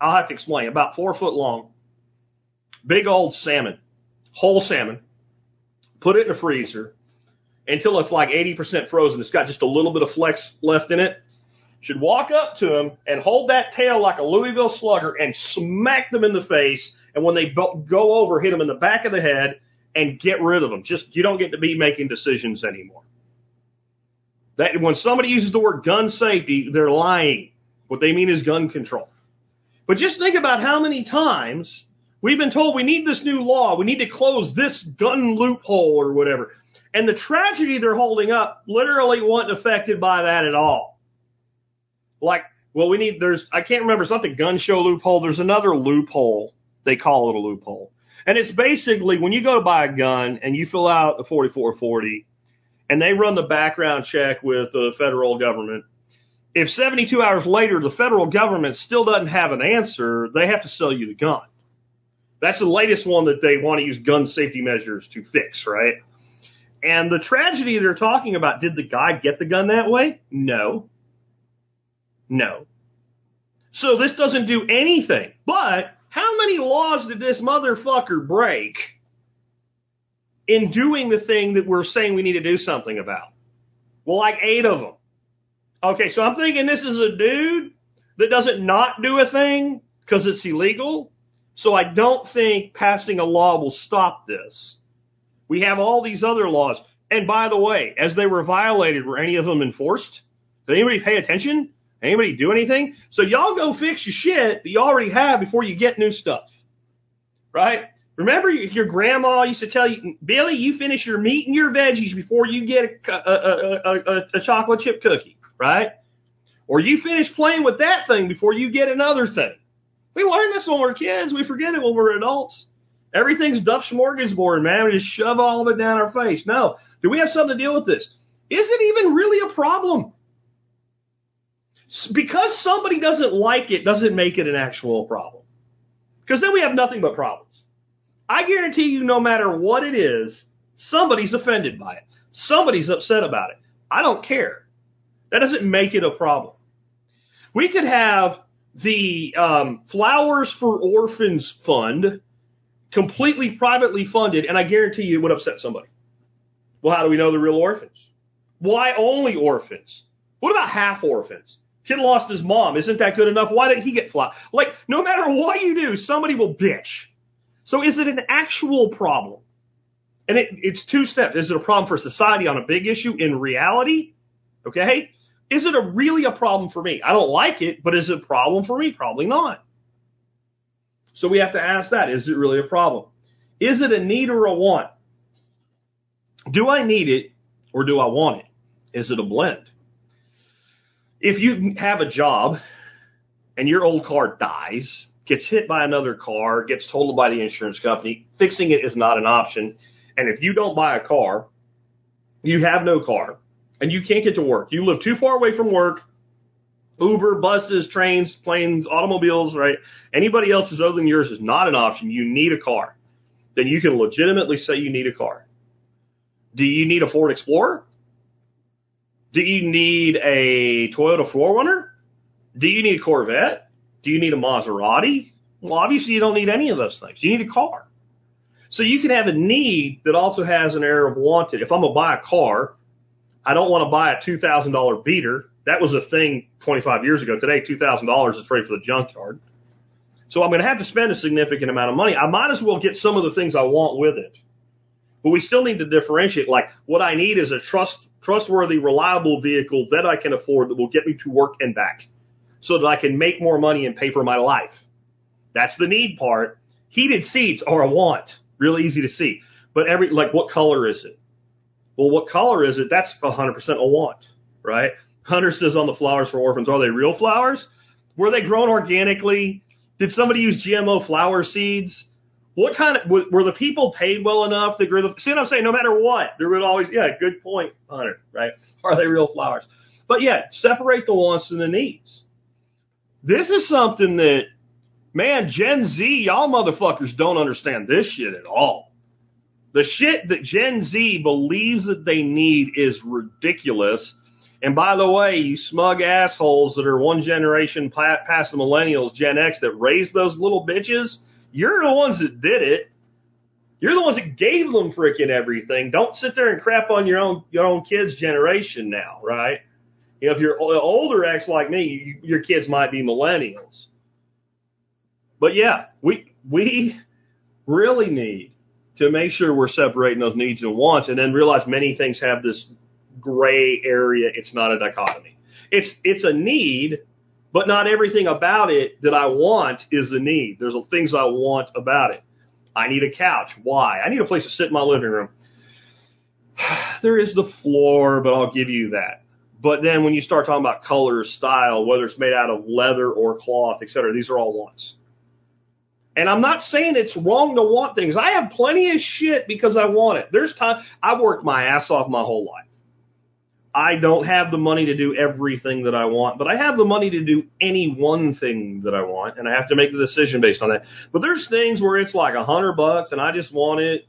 I'll have to explain. About four foot long, big old salmon, whole salmon, put it in a freezer until it's like 80% frozen. It's got just a little bit of flex left in it. Should walk up to them and hold that tail like a Louisville slugger and smack them in the face. And when they go over, hit them in the back of the head and get rid of them. Just, you don't get to be making decisions anymore. That when somebody uses the word gun safety, they're lying. What they mean is gun control. But just think about how many times we've been told we need this new law, we need to close this gun loophole or whatever. And the tragedy they're holding up literally wasn't affected by that at all. Like, well, we need, there's, I can't remember, it's not the gun show loophole, there's another loophole. They call it a loophole. And it's basically when you go to buy a gun and you fill out a 4440 and they run the background check with the federal government, if 72 hours later the federal government still doesn't have an answer, they have to sell you the gun. That's the latest one that they want to use gun safety measures to fix, right? And the tragedy they're talking about, did the guy get the gun that way? No. No. So this doesn't do anything. But how many laws did this motherfucker break in doing the thing that we're saying we need to do something about? Well, like eight of them. Okay, so I'm thinking this is a dude that doesn't not do a thing because it's illegal. So I don't think passing a law will stop this. We have all these other laws. And by the way, as they were violated, were any of them enforced? Did anybody pay attention? Anybody do anything? So y'all go fix your shit that you already have before you get new stuff. Right? Remember your grandma used to tell you, Billy, you finish your meat and your veggies before you get a, a, a, a, a chocolate chip cookie, right? Or you finish playing with that thing before you get another thing. We learn this when we're kids. We forget it when we're adults. Everything's Duff smorgasbord, man. We just shove all of it down our face. No. Do we have something to deal with this? Is it even really a problem? Because somebody doesn't like it doesn't make it an actual problem. Because then we have nothing but problems. I guarantee you, no matter what it is, somebody's offended by it. Somebody's upset about it. I don't care. That doesn't make it a problem. We could have the um, Flowers for Orphans Fund completely privately funded, and I guarantee you it would upset somebody. Well, how do we know they're real orphans? Why only orphans? What about half orphans? Kid lost his mom. Isn't that good enough? Why did he get flat? Like, no matter what you do, somebody will bitch. So is it an actual problem? And it, it's two steps. Is it a problem for society on a big issue in reality? Okay. Is it a really a problem for me? I don't like it, but is it a problem for me? Probably not. So we have to ask that. Is it really a problem? Is it a need or a want? Do I need it or do I want it? Is it a blend? If you have a job and your old car dies, gets hit by another car, gets totaled by the insurance company, fixing it is not an option. And if you don't buy a car, you have no car and you can't get to work. You live too far away from work. Uber, buses, trains, planes, automobiles, right? Anybody else's other than yours is not an option. You need a car. Then you can legitimately say you need a car. Do you need a Ford Explorer? Do you need a Toyota 4Runner? Do you need a Corvette? Do you need a Maserati? Well, obviously you don't need any of those things. You need a car. So you can have a need that also has an air of wanted. If I'm going to buy a car, I don't want to buy a $2,000 beater. That was a thing 25 years ago. Today, $2,000 is free for the junkyard. So I'm going to have to spend a significant amount of money. I might as well get some of the things I want with it. But we still need to differentiate. Like what I need is a trust, trustworthy, reliable vehicle that I can afford that will get me to work and back so that I can make more money and pay for my life. That's the need part. Heated seats are a want. Real easy to see. But every, like what color is it? Well, what color is it? That's 100% a want, right? Hunter says on the flowers for orphans, are they real flowers? Were they grown organically? Did somebody use GMO flower seeds? What kind of were the people paid well enough grew the? See what I'm saying? No matter what, there would always yeah, good point, Hunter. Right? Are they real flowers? But yeah, separate the wants and the needs. This is something that, man, Gen Z, y'all motherfuckers don't understand this shit at all. The shit that Gen Z believes that they need is ridiculous. And by the way, you smug assholes that are one generation past the millennials, Gen X, that raised those little bitches, you're the ones that did it. You're the ones that gave them freaking everything. Don't sit there and crap on your own your own kids' generation now, right? You know, if you're older X like me, you, your kids might be millennials. But yeah, we we really need to make sure we're separating those needs and wants, and then realize many things have this gray area. It's not a dichotomy. It's it's a need, But not everything about it that I want is a need. There's things I want about it. I need a couch. Why? I need a place to sit in my living room. there is the floor, but I'll give you that. But then when you start talking about color, style, whether it's made out of leather or cloth, etc., these are all wants. And I'm not saying it's wrong to want things. I have plenty of shit because I want it. There's time I've worked my ass off my whole life. I don't have the money to do everything that I want, but I have the money to do any one thing that I want, and I have to make the decision based on that. But there's things where it's like a hundred bucks, and I just want it,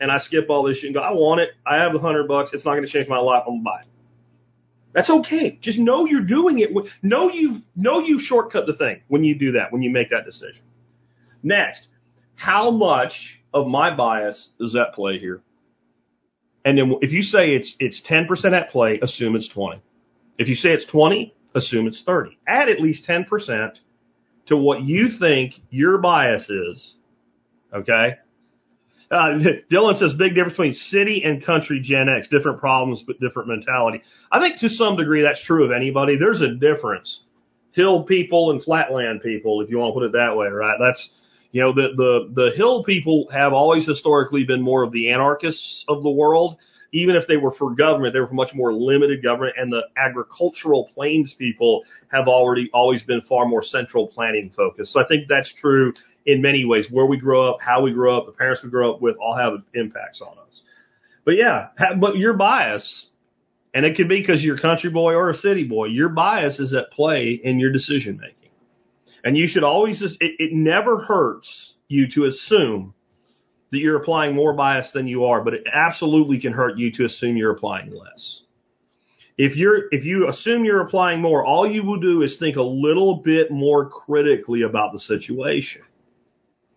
and I skip all this shit and go, I want it. I have a hundred bucks. It's not going to change my life. I'm gonna buy it. That's okay. Just know you're doing it. Know you've know you shortcut the thing when you do that. When you make that decision. Next, how much of my bias is at play here? And then if you say it's it's 10% at play, assume it's 20. If you say it's 20, assume it's 30. Add at least 10% to what you think your bias is. Okay? Uh, Dylan says big difference between city and country Gen X, different problems but different mentality. I think to some degree that's true of anybody. There's a difference. Hill people and flatland people, if you want to put it that way, right? That's you know, the, the, the hill people have always historically been more of the anarchists of the world. Even if they were for government, they were for much more limited government and the agricultural plains people have already always been far more central planning focused. So I think that's true in many ways. Where we grow up, how we grow up, the parents we grow up with all have impacts on us. But yeah, but your bias, and it could be because you're a country boy or a city boy, your bias is at play in your decision making. And you should always, it, it never hurts you to assume that you're applying more bias than you are, but it absolutely can hurt you to assume you're applying less. If you're, if you assume you're applying more, all you will do is think a little bit more critically about the situation.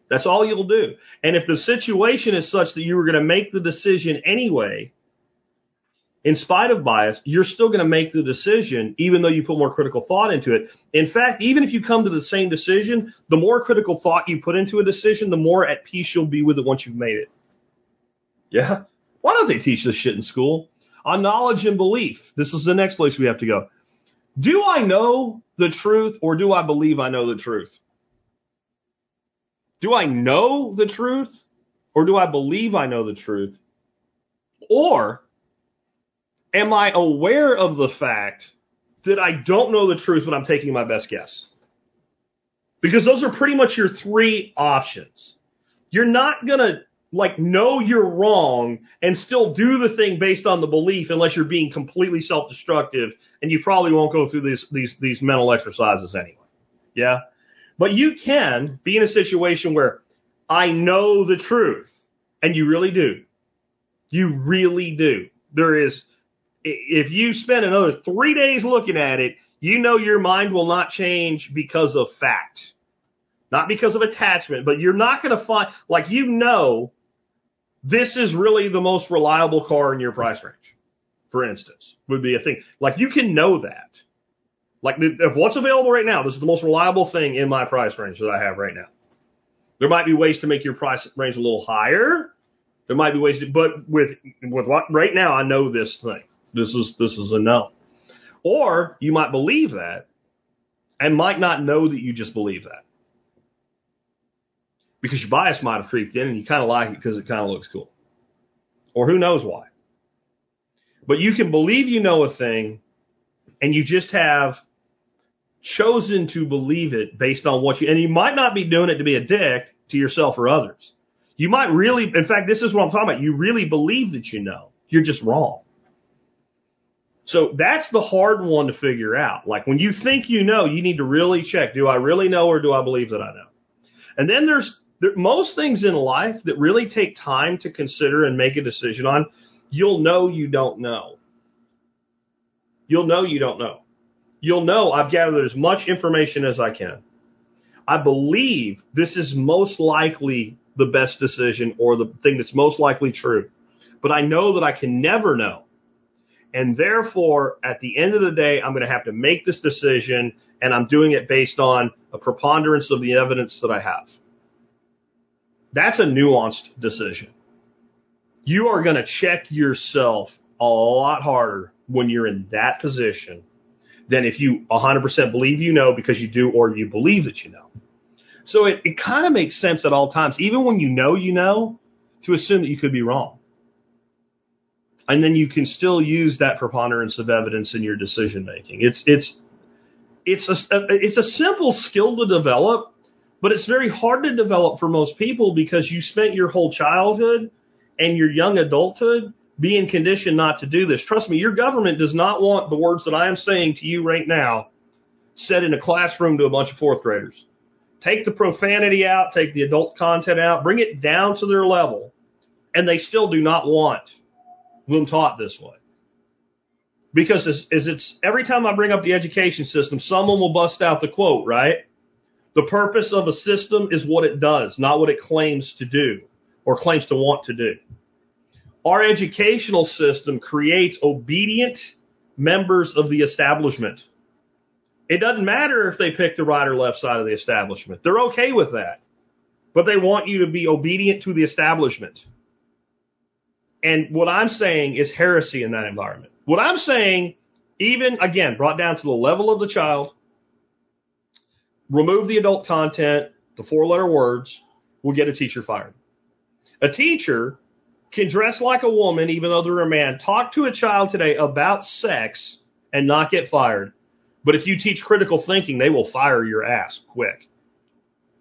That's all you'll do. And if the situation is such that you were going to make the decision anyway, in spite of bias, you're still going to make the decision, even though you put more critical thought into it. In fact, even if you come to the same decision, the more critical thought you put into a decision, the more at peace you'll be with it once you've made it. Yeah. Why don't they teach this shit in school? On knowledge and belief. This is the next place we have to go. Do I know the truth or do I believe I know the truth? Do I know the truth or do I believe I know the truth? Or am I aware of the fact that I don't know the truth, when I'm taking my best guess? Because those are pretty much your three options. You're not gonna like know you're wrong and still do the thing based on the belief unless you're being completely self-destructive and you probably won't go through these these these mental exercises anyway. Yeah? But you can be in a situation where I know the truth and you really do. You really do. There is if you spend another three days looking at it, you know your mind will not change because of fact. Not because of attachment, but you're not going to find, like you know, this is really the most reliable car in your price range, for instance, would be a thing. Like you can know that. Like if what's available right now, this is the most reliable thing in my price range that I have right now. There might be ways to make your price range a little higher. There might be ways to, but with, with what, right now I know this thing. This is this is a no. Or you might believe that and might not know that you just believe that. Because your bias might have creeped in and you kind of like it because it kind of looks cool. Or who knows why. But you can believe you know a thing and you just have chosen to believe it based on what you, and you might not be doing it to be a dick to yourself or others. You might really, in fact, this is what I'm talking about. You really believe that you know. You're just wrong. So that's the hard one to figure out. Like when you think you know, you need to really check, do I really know or do I believe that I know? And then there's there, most things in life that really take time to consider and make a decision on, you'll know you don't know. You'll know you don't know. You'll know I've gathered as much information as I can. I believe this is most likely the best decision or the thing that's most likely true. But I know that I can never know and therefore, at the end of the day, I'm going to have to make this decision and I'm doing it based on a preponderance of the evidence that I have. That's a nuanced decision. You are going to check yourself a lot harder when you're in that position than if you 100% believe you know because you do or you believe that you know. So it, it kind of makes sense at all times, even when you know you know, to assume that you could be wrong. And then you can still use that preponderance of evidence in your decision making. It's it's it's a it's a simple skill to develop, but it's very hard to develop for most people because you spent your whole childhood and your young adulthood being conditioned not to do this. Trust me, your government does not want the words that I am saying to you right now said in a classroom to a bunch of fourth graders. Take the profanity out, take the adult content out, bring it down to their level, and they still do not want them taught this way. Because as, as it's every time I bring up the education system, someone will bust out the quote, right? The purpose of a system is what it does, not what it claims to do or claims to want to do. Our educational system creates obedient members of the establishment. It doesn't matter if they pick the right or left side of the establishment. They're okay with that. But they want you to be obedient to the establishment. And what I'm saying is heresy in that environment. What I'm saying, even again, brought down to the level of the child, remove the adult content, the four letter words, will get a teacher fired. A teacher can dress like a woman even though they're a man, talk to a child today about sex and not get fired. But if you teach critical thinking, they will fire your ass quick.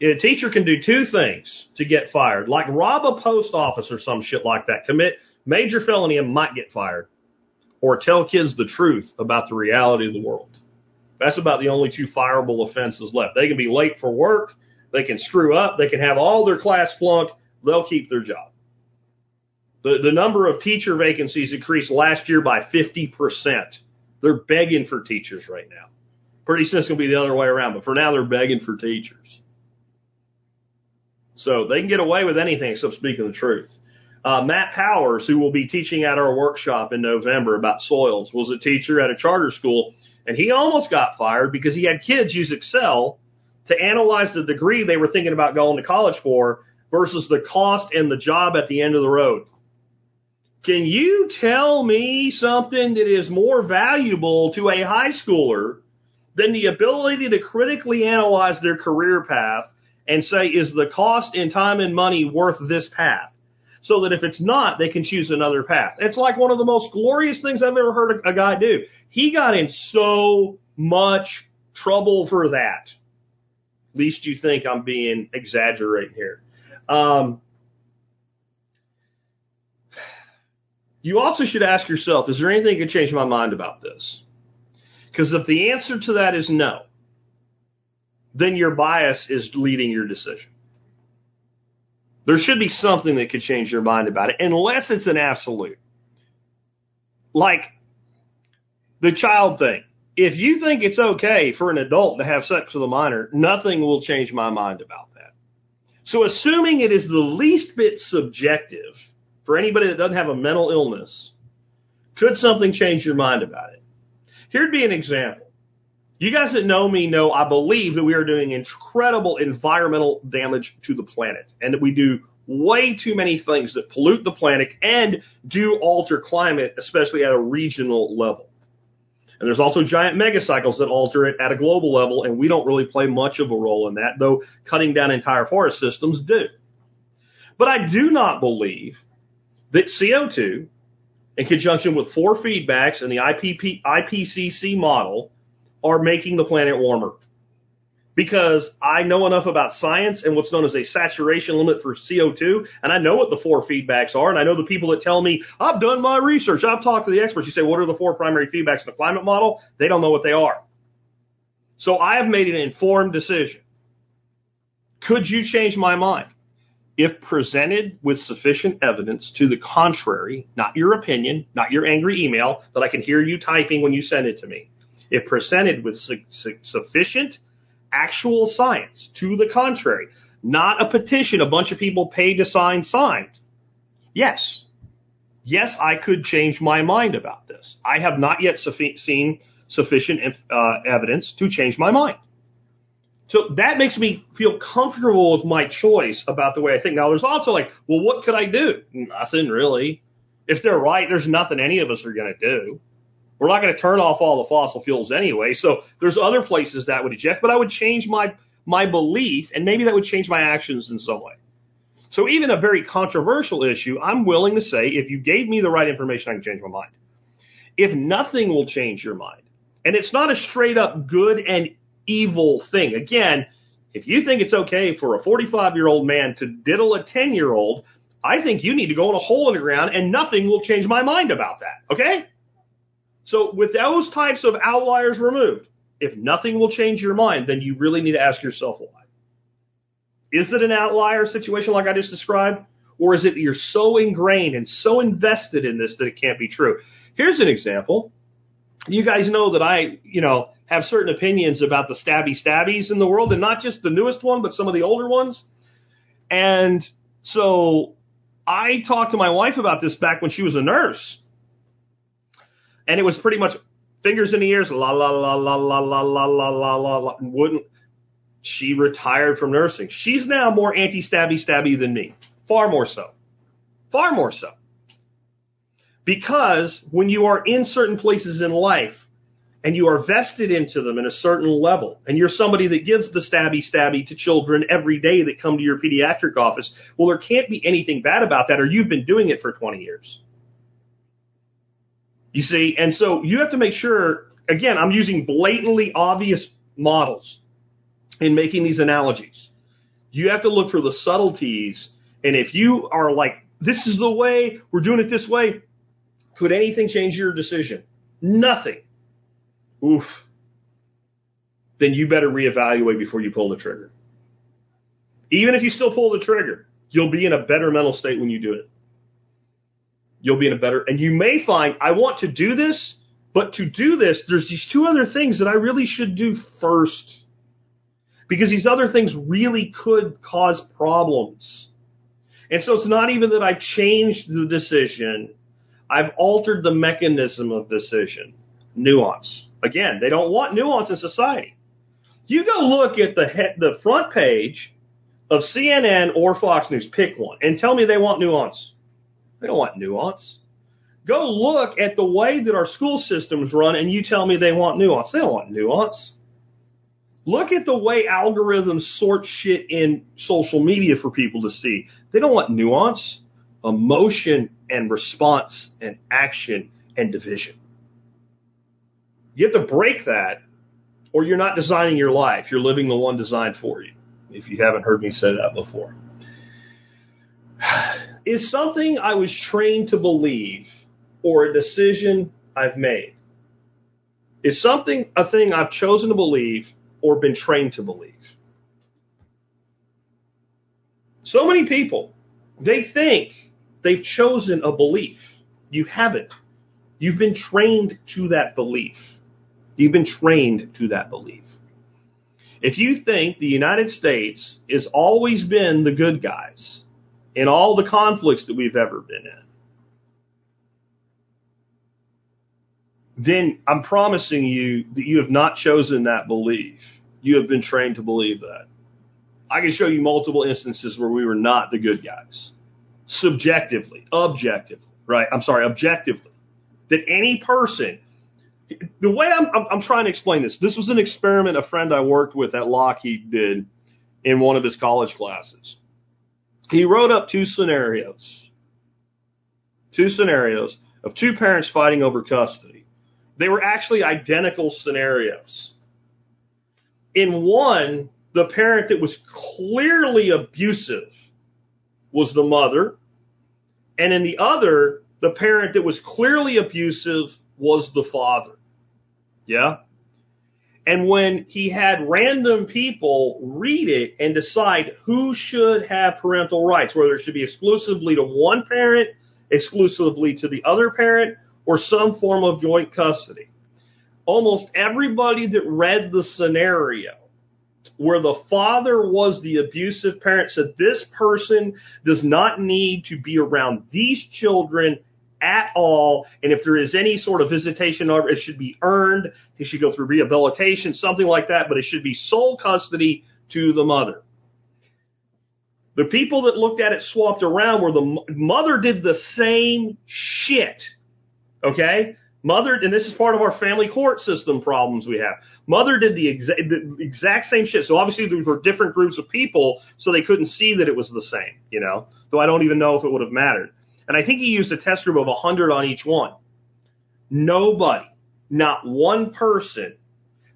A teacher can do two things to get fired, like rob a post office or some shit like that, commit major felony and might get fired, or tell kids the truth about the reality of the world. That's about the only two fireable offenses left. They can be late for work, they can screw up, they can have all their class flunk, they'll keep their job. The, the number of teacher vacancies increased last year by 50%. They're begging for teachers right now. Pretty soon it's going to be the other way around, but for now they're begging for teachers. So they can get away with anything except speaking the truth. Uh, Matt Powers, who will be teaching at our workshop in November about soils, was a teacher at a charter school, and he almost got fired because he had kids use Excel to analyze the degree they were thinking about going to college for versus the cost and the job at the end of the road. Can you tell me something that is more valuable to a high schooler than the ability to critically analyze their career path and say, is the cost in time and money worth this path? So that if it's not, they can choose another path. It's like one of the most glorious things I've ever heard a guy do. He got in so much trouble for that. At least you think I'm being exaggerating here. Um, you also should ask yourself, is there anything that could change my mind about this? Because if the answer to that is no, then your bias is leading your decision. There should be something that could change your mind about it, unless it's an absolute. Like the child thing. If you think it's okay for an adult to have sex with a minor, nothing will change my mind about that. So assuming it is the least bit subjective for anybody that doesn't have a mental illness, could something change your mind about it? Here'd be an example. You guys that know me know I believe that we are doing incredible environmental damage to the planet and that we do way too many things that pollute the planet and do alter climate, especially at a regional level. And there's also giant megacycles that alter it at a global level, and we don't really play much of a role in that, though cutting down entire forest systems do. But I do not believe that CO2, in conjunction with four feedbacks and the IPP, IPCC model, are making the planet warmer. Because I know enough about science and what's known as a saturation limit for CO2, and I know what the four feedbacks are, and I know the people that tell me, I've done my research, I've talked to the experts. You say, what are the four primary feedbacks in the climate model? They don't know what they are. So I have made an informed decision. Could you change my mind? if presented with sufficient evidence to the contrary, not your opinion, not your angry email that I can hear you typing when you send it to me, if presented with su- su- sufficient actual science to the contrary, not a petition a bunch of people paid to sign signed, yes, yes, I could change my mind about this. I have not yet seen sufficient uh, evidence to change my mind. So that makes me feel comfortable with my choice about the way I think. Now, there's also like, well, what could I do? Nothing really. If they're right, there's nothing any of us are going to do. We're not going to turn off all the fossil fuels anyway. So there's other places that would eject, but I would change my, my belief and maybe that would change my actions in some way. So even a very controversial issue, I'm willing to say if you gave me the right information, I can change my mind. If nothing will change your mind, and it's not a straight up good and evil thing. Again, if you think it's okay for a 45 year old man to diddle a 10 year old, I think you need to go in a hole in the ground and nothing will change my mind about that. Okay? So with those types of outliers removed, if nothing will change your mind, then you really need to ask yourself why. Is it an outlier situation like I just described? Or is it that you're so ingrained and so invested in this that it can't be true? Here's an example. You guys know that I, you know, have certain opinions about the stabby stabbies in the world and not just the newest one, but some of the older ones. And so I talked to my wife about this back when she was a nurse. And it was pretty much fingers in the ears, la la la la la la la la la la. Wouldn't she retired from nursing? She's now more anti-stabby stabby than me. Far more so. Far more so. Because when you are in certain places in life and you are vested into them in a certain level, and you're somebody that gives the stabby stabby to children every day that come to your pediatric office, well, there can't be anything bad about that, or you've been doing it for 20 years. You see, and so you have to make sure, again, I'm using blatantly obvious models in making these analogies. You have to look for the subtleties, and if you are like, this is the way, we're doing it this way, could anything change your decision? Nothing. Oof. Then you better reevaluate before you pull the trigger. Even if you still pull the trigger, you'll be in a better mental state when you do it. You'll be in a better, and you may find, I want to do this, but to do this, there's these two other things that I really should do first. Because these other things really could cause problems. And so it's not even that I changed the decision. I've altered the mechanism of decision. Nuance. Again, they don't want nuance in society. You go look at the he- the front page of CNN or Fox News, pick one, and tell me they want nuance. They don't want nuance. Go look at the way that our school systems run, and you tell me they want nuance. They don't want nuance. Look at the way algorithms sort shit in social media for people to see. They don't want nuance, emotion, and response, and action, and division. You have to break that, or you're not designing your life. You're living the one designed for you. If you haven't heard me say that before. Is something I was trained to believe, or a decision I've made? Is something a thing I've chosen to believe or been trained to believe? So many people, they think they've chosen a belief. You haven't. You've been trained to that belief. You've been trained to that belief. If you think the United States has always been the good guys in all the conflicts that we've ever been in, then I'm promising you that you have not chosen that belief. You have been trained to believe that. I can show you multiple instances where we were not the good guys. Subjectively, objectively, right? I'm sorry, objectively. That any person, the way I'm, I'm, I'm trying to explain this, this was an experiment a friend I worked with at Lockheed did in one of his college classes. He wrote up two scenarios. Two scenarios of two parents fighting over custody. They were actually identical scenarios. In one, the parent that was clearly abusive was the mother, and in the other, the parent that was clearly abusive was the father. Yeah? And when he had random people read it and decide who should have parental rights, whether it should be exclusively to one parent, exclusively to the other parent, or some form of joint custody. Almost everybody that read the scenario where the father was the abusive parent said this person does not need to be around these children at all. And if there is any sort of visitation, it should be earned. He should go through rehabilitation, something like that, but it should be sole custody to the mother. The people that looked at it swapped around where the mother did the same shit. Okay? Mother, and this is part of our family court system problems we have. Mother did the exact, the exact same shit. So obviously these were different groups of people, so they couldn't see that it was the same, you know? Though I don't even know if it would have mattered. And I think he used a test group of 100 on each one. Nobody, not one person,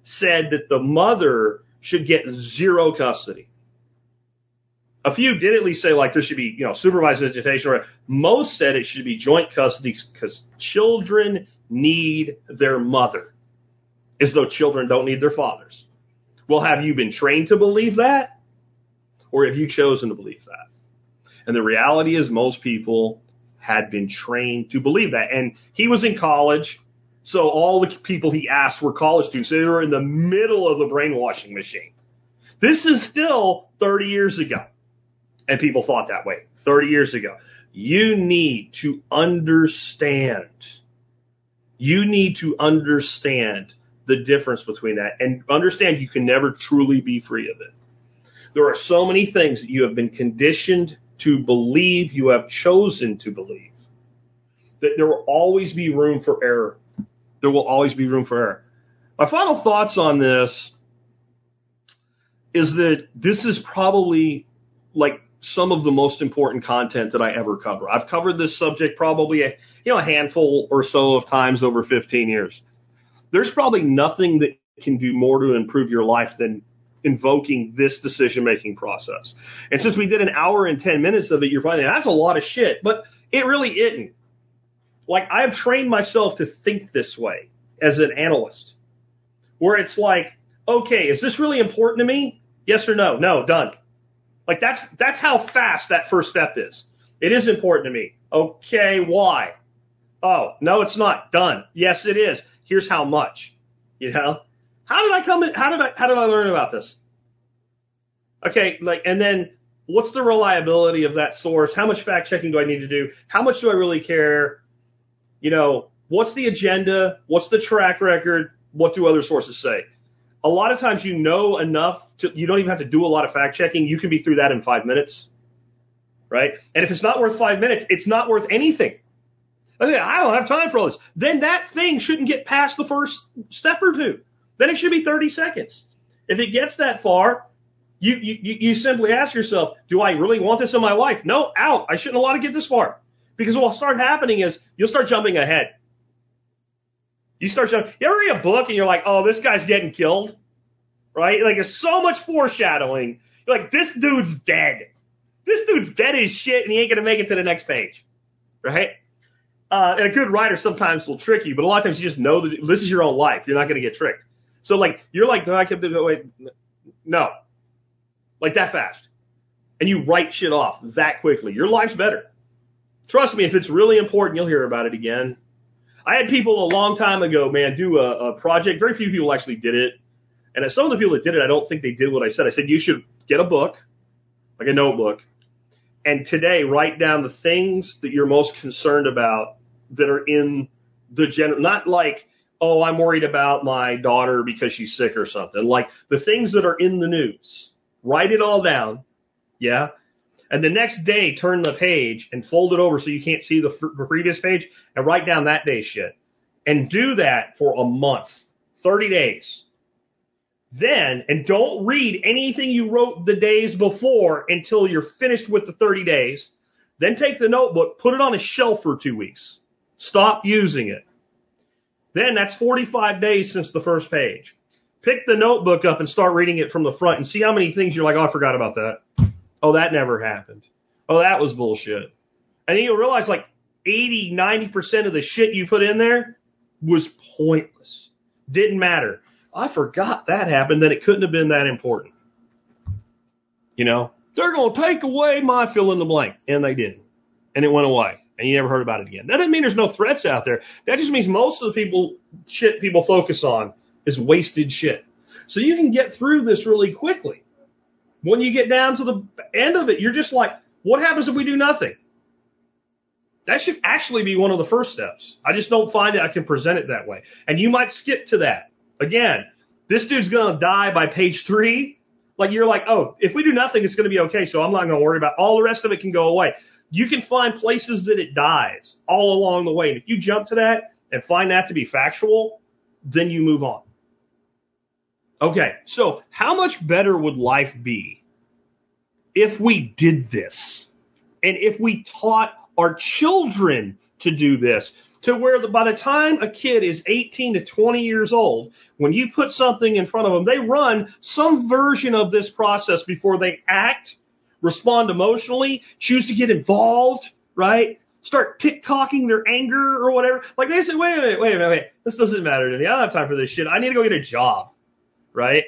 said that the mother should get zero custody. A few did at least say like there should be, you know, supervised visitation. Or most said it should be joint custody because children need their mother, as though children don't need their fathers. Well, have you been trained to believe that, or have you chosen to believe that? And the reality is, most people had been trained to believe that. And he was in college, so all the people he asked were college students. They were in the middle of the brainwashing machine. This is still 30 years ago. And people thought that way 30 years ago. You need to understand. You need to understand the difference between that and understand you can never truly be free of it. There are so many things that you have been conditioned to believe, you have chosen to believe, that there will always be room for error. There will always be room for error. My final thoughts on this is that this is probably like some of the most important content that I ever cover. I've covered this subject probably a, you know a handful or so of times over 15 years. There's probably nothing that can do more to improve your life than invoking this decision making process. And since we did an hour and 10 minutes of it, you're finding that's a lot of shit, but it really isn't. Like I've trained myself to think this way as an analyst, where it's like, okay, is this really important to me? Yes or no? No, done. Like that's that's how fast that first step is. It is important to me. Okay, why? Oh, no, it's not. Done. Yes, it is. Here's how much. You know? How did I come in how did I how did I learn about this? Okay, like and then what's the reliability of that source? How much fact checking do I need to do? How much do I really care? You know, what's the agenda? What's the track record? What do other sources say? A lot of times you know enough to, you don't even have to do a lot of fact checking. You can be through that in five minutes. Right? And if it's not worth five minutes, it's not worth anything. Okay, I don't have time for all this. Then that thing shouldn't get past the first step or two. Then it should be 30 seconds. If it gets that far, you, you, you simply ask yourself, do I really want this in my life? No, out. I shouldn't allow to get this far. Because what will start happening is you'll start jumping ahead. You start jumping. You ever read a book and you're like, oh, this guy's getting killed? Right? Like there's so much foreshadowing. You're like, this dude's dead. This dude's dead as shit and he ain't gonna make it to the next page. Right? Uh, and a good writer sometimes will trick you, but a lot of times you just know that this is your own life. You're not gonna get tricked. So like, you're like, no, I kept it, wait, no. Like that fast. And you write shit off that quickly. Your life's better. Trust me, if it's really important, you'll hear about it again. I had people a long time ago, man, do a, a project. Very few people actually did it. And as some of the people that did it, I don't think they did what I said. I said, you should get a book, like a notebook, and today write down the things that you're most concerned about that are in the general, not like, oh, I'm worried about my daughter because she's sick or something. Like the things that are in the news. Write it all down. Yeah. And the next day, turn the page and fold it over so you can't see the, f- the previous page and write down that day's shit. And do that for a month, 30 days. Then, and don't read anything you wrote the days before until you're finished with the 30 days. Then take the notebook, put it on a shelf for two weeks. Stop using it. Then that's 45 days since the first page. Pick the notebook up and start reading it from the front and see how many things you're like, oh, I forgot about that. Oh, that never happened. Oh, that was bullshit. And then you'll realize like 80, 90% of the shit you put in there was pointless. Didn't matter. I forgot that happened, then it couldn't have been that important. You know, they're going to take away my fill in the blank. And they did. And it went away. And you never heard about it again. That doesn't mean there's no threats out there. That just means most of the people, shit people focus on is wasted shit. So you can get through this really quickly. When you get down to the end of it, you're just like, what happens if we do nothing? That should actually be one of the first steps. I just don't find it I can present it that way. And you might skip to that. Again, this dude's gonna die by page three. Like you're like, oh, if we do nothing, it's gonna be okay. So I'm not gonna worry about all the rest of it can go away. You can find places that it dies all along the way. And if you jump to that, and find that to be factual, then you move on. Okay, so how much better would life be if we did this? And if we taught our children to do this, to where the, by the time a kid is 18 to 20 years old, when you put something in front of them, they run some version of this process before they act, respond emotionally, choose to get involved, right? Start tick-tocking their anger or whatever. Like they say, wait a minute, wait a minute, wait. This doesn't matter to me. I don't have time for this shit. I need to go get a job, right?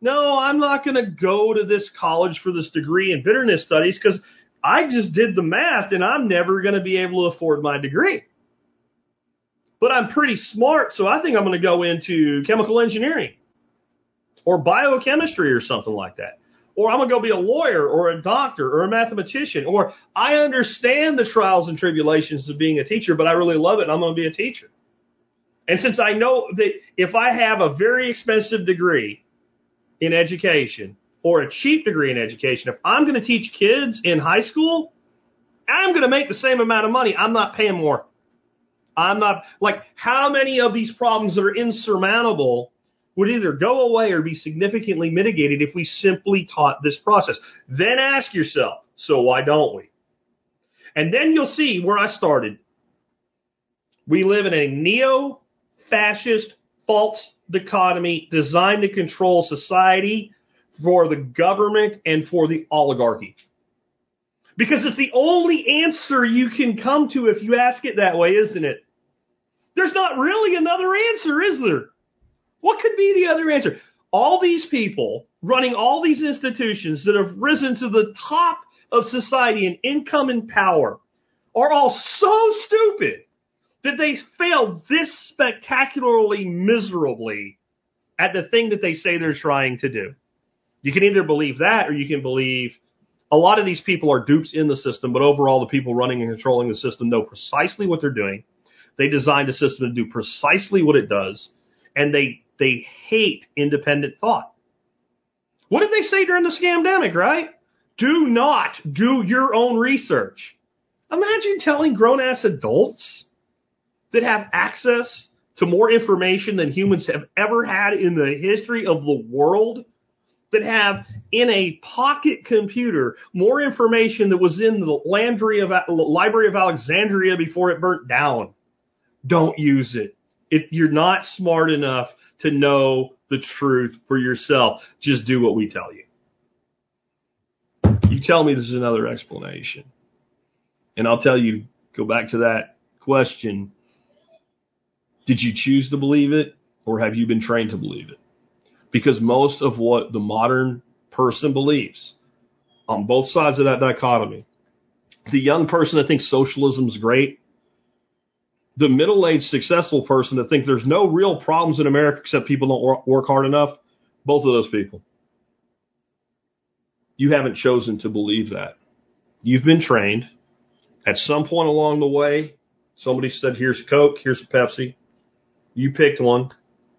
No, I'm not going to go to this college for this degree in bitterness studies because I just did the math and I'm never going to be able to afford my degree. But I'm pretty smart, so I think I'm going to go into chemical engineering or biochemistry or something like that. Or I'm going to go be a lawyer or a doctor or a mathematician. Or I understand the trials and tribulations of being a teacher, but I really love it and I'm going to be a teacher. And since I know that if I have a very expensive degree in education or a cheap degree in education, if I'm going to teach kids in high school, I'm going to make the same amount of money. I'm not paying more. I'm not like how many of these problems that are insurmountable would either go away or be significantly mitigated if we simply taught this process. Then ask yourself, so why don't we? And then you'll see where I started. We live in a neo-fascist false dichotomy designed to control society for the government and for the oligarchy. Because it's the only answer you can come to if you ask it that way, isn't it? There's not really another answer, is there? What could be the other answer? All these people running all these institutions that have risen to the top of society in income and power are all so stupid that they fail this spectacularly miserably at the thing that they say they're trying to do. You can either believe that or you can believe a lot of these people are dupes in the system, but overall the people running and controlling the system know precisely what they're doing. They designed a system to do precisely what it does, and they they hate independent thought. What did they say during the scamdemic, right? Do not do your own research. Imagine telling grown ass adults that have access to more information than humans have ever had in the history of the world that have in a pocket computer more information that was in the Landry of, Library of Alexandria before it burnt down. Don't use it. If you're not smart enough to know the truth for yourself, just do what we tell you. You tell me there's another explanation. And I'll tell you, go back to that question. Did you choose to believe it or have you been trained to believe it? Because most of what the modern person believes on both sides of that dichotomy, the young person that thinks socialism is great, the middle-aged successful person that thinks there's no real problems in America except people don't work hard enough, both of those people. You haven't chosen to believe that. You've been trained. At some point along the way, somebody said, here's Coke, here's a Pepsi. You picked one,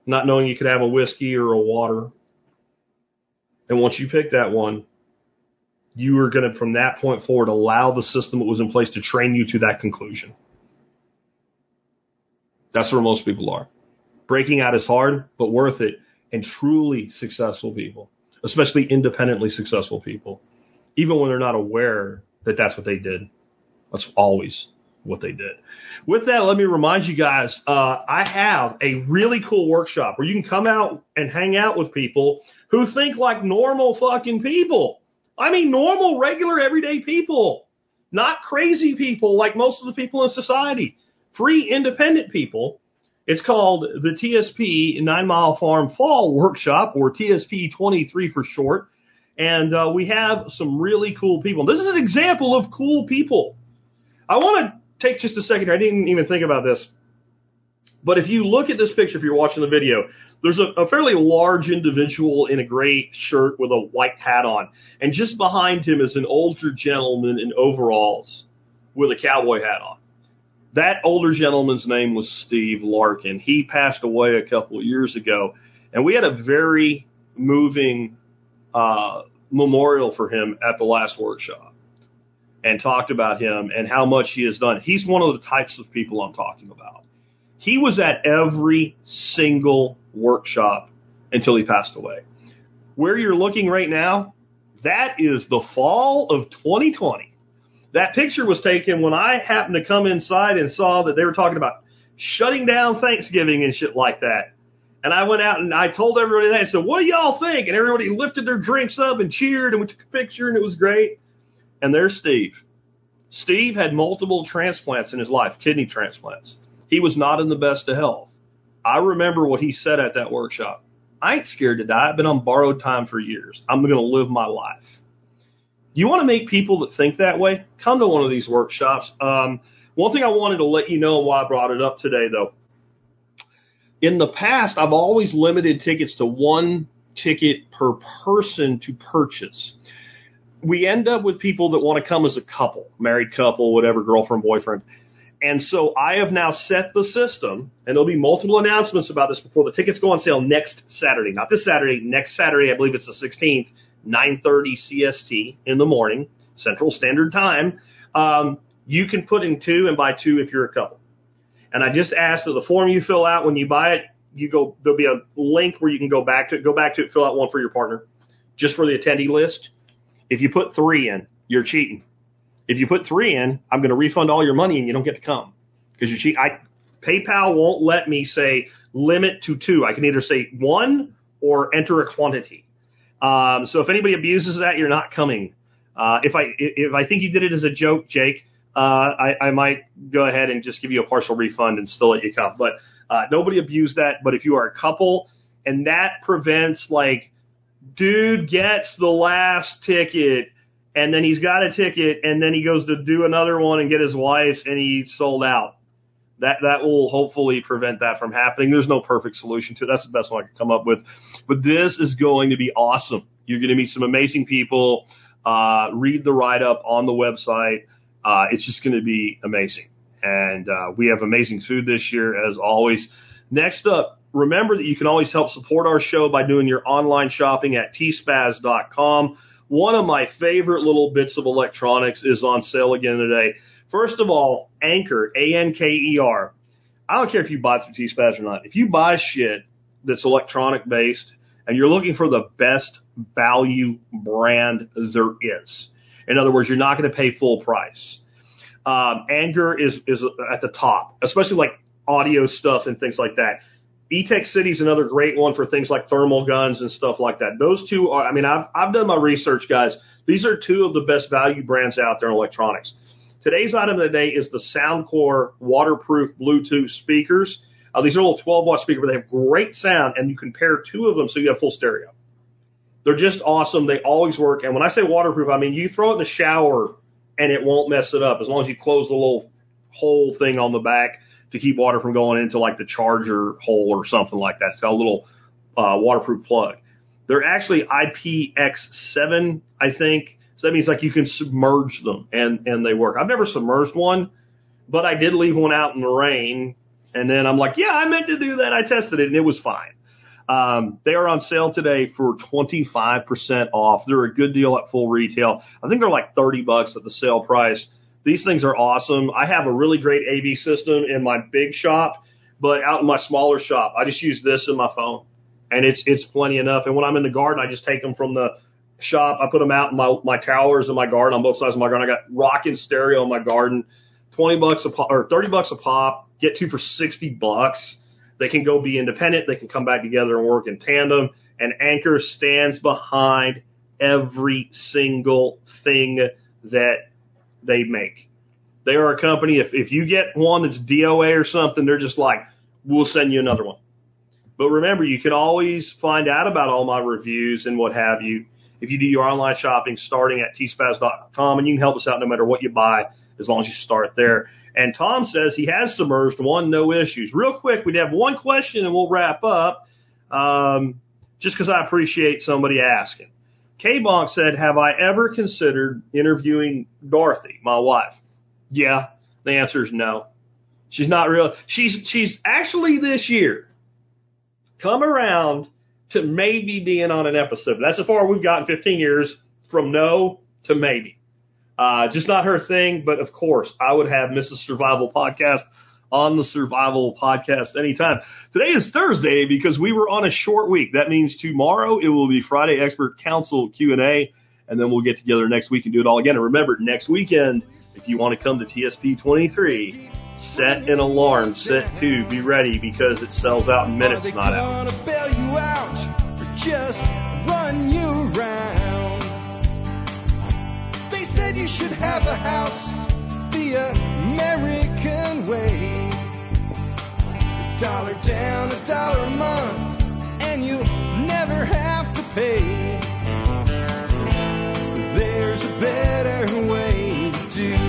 not knowing you could have a whiskey or a water. And once you picked that one, you were going to, from that point forward, allow the system that was in place to train you to that conclusion. That's where most people are. Breaking out is hard, but worth it. And truly successful people, especially independently successful people, even when they're not aware that that's what they did. That's always what they did. With that, let me remind you guys, uh, I have a really cool workshop where you can come out and hang out with people who think like normal fucking people. I mean, normal, regular, everyday people, not crazy people like most of the people in society. Free independent people. It's called the TSP Nine Mile Farm Fall Workshop or TSP 23 for short. And uh, we have some really cool people. This is an example of cool people. I want to take just a second. I didn't even think about this. But if you look at this picture, if you're watching the video, there's a, a, fairly large individual in a gray shirt with a white hat on. And just behind him is an older gentleman in overalls with a cowboy hat on. That older gentleman's name was Steve Larkin. He passed away a couple of years ago. And we had a very moving uh, memorial for him at the last workshop and talked about him and how much he has done. He's one of the types of people I'm talking about. He was at every single workshop until he passed away. Where you're looking right now, that is the fall of 2020. That picture was taken when I happened to come inside and saw that they were talking about shutting down Thanksgiving and shit like that. And I went out and I told everybody that. I said, what do y'all think? And everybody lifted their drinks up and cheered and we took a picture and it was great. And there's Steve. Steve had multiple transplants in his life, kidney transplants. He was not in the best of health. I remember what he said at that workshop. I ain't scared to die. I've been on borrowed time for years. I'm going to live my life. You want to make people that think that way? Come to one of these workshops. Um, one thing I wanted to let you know why I brought it up today, though. In the past, I've always limited tickets to one ticket per person to purchase. We end up with people that want to come as a couple, married couple, whatever, girlfriend, boyfriend. And so I have now set the system, and there'll be multiple announcements about this before the tickets go on sale next Saturday. Not this Saturday, next Saturday, I believe it's the 16th, 9:30 CST in the morning, Central Standard Time. Um, you can put in two and buy two if you're a couple. And I just asked that the form you fill out when you buy it, you go there'll be a link where you can go back to it, go back to it, fill out one for your partner, just for the attendee list. If you put three in, you're cheating. If you put three in, I'm going to refund all your money and you don't get to come because you cheat. I PayPal won't let me say limit to two. I can either say one or enter a quantity. Um, so if anybody abuses that, you're not coming. Uh, if I if I think you did it as a joke, Jake, uh, I, I might go ahead and just give you a partial refund and still let you come. But uh, nobody abused that. But if you are a couple, and that prevents like, dude gets the last ticket and then he's got a ticket and then he goes to do another one and get his wife and he's sold out. That that will hopefully prevent that from happening. There's no perfect solution to it. That's the best one I can come up with. But this is going to be awesome. You're going to meet some amazing people. Uh, read the write up on the website. Uh, it's just going to be amazing. And uh, we have amazing food this year, as always. Next up, remember that you can always help support our show by doing your online shopping at tspaz.com. One of my favorite little bits of electronics is on sale again today. First of all, Anker, A-N-K-E-R. I don't care if you buy through T-Spaz or not. If you buy shit that's electronic based and you're looking for the best value brand there is, in other words, you're not going to pay full price. Um, Anker is, is at the top, especially like audio stuff and things like that. Etekcity is another great one for things like thermal guns and stuff like that. Those two are, I mean, I've, I've done my research, guys. These are two of the best value brands out there in electronics. Today's item of the day is the Soundcore waterproof Bluetooth speakers. Uh, these are little 12 watt speakers, but they have great sound, and you can pair two of them so you have full stereo. They're just awesome. They always work. And when I say waterproof, I mean you throw it in the shower and it won't mess it up as long as you close the little hole thing on the back to keep water from going into like the charger hole or something like that. It's got a little uh, waterproof plug. They're actually IPX7, I think. So that means like you can submerge them and, and they work. I've never submerged one, but I did leave one out in the rain. And then I'm like, yeah, I meant to do that. I tested it and it was fine. Um, they are on sale today for 25% off. They're a good deal at full retail. I think they're like 30 bucks at the sale price. These things are awesome. I have a really great AV system in my big shop, but out in my smaller shop, I just use this in my phone and it's, it's plenty enough. And when I'm in the garden, I just take them from the shop. I put them out in my, my towers in my garden on both sides of my garden. I got rocking stereo in my garden, 20 bucks a pop or 30 bucks a pop, get two for 60 bucks. They can go be independent. They can come back together and work in tandem. And Anker stands behind every single thing that they make. They are a company. If, if you get one that's DOA or something, they're just like, we'll send you another one. But remember, you can always find out about all my reviews and what have you if you do your online shopping starting at tspaz.com and you can help us out no matter what you buy as long as you start there. And Tom says he has submerged one, no issues. Real quick, we'd have one question and we'll wrap up. Um, just because I appreciate somebody asking. K Bonk said, Have I ever considered interviewing Dorothy, my wife? Yeah. The answer is no. She's not real. She's, she's actually this year come around to maybe being on an episode. That's as far we've gotten 15 years from no to maybe. Uh, just not her thing, but of course, I would have Mrs. Survival podcast on the Survival Podcast anytime. Today is Thursday because we were on a short week. That means tomorrow it will be Friday Expert Council Q&A, and then we'll get together next week and do it all again. And remember, next weekend, if you want to come to TSP 23, set an alarm, set to, be ready because it sells out in minutes, not hours. Gonna bail you out or just run you around. They said you should have a house the American way. A dollar down, a dollar a month, and you'll never have to pay. There's a better way to do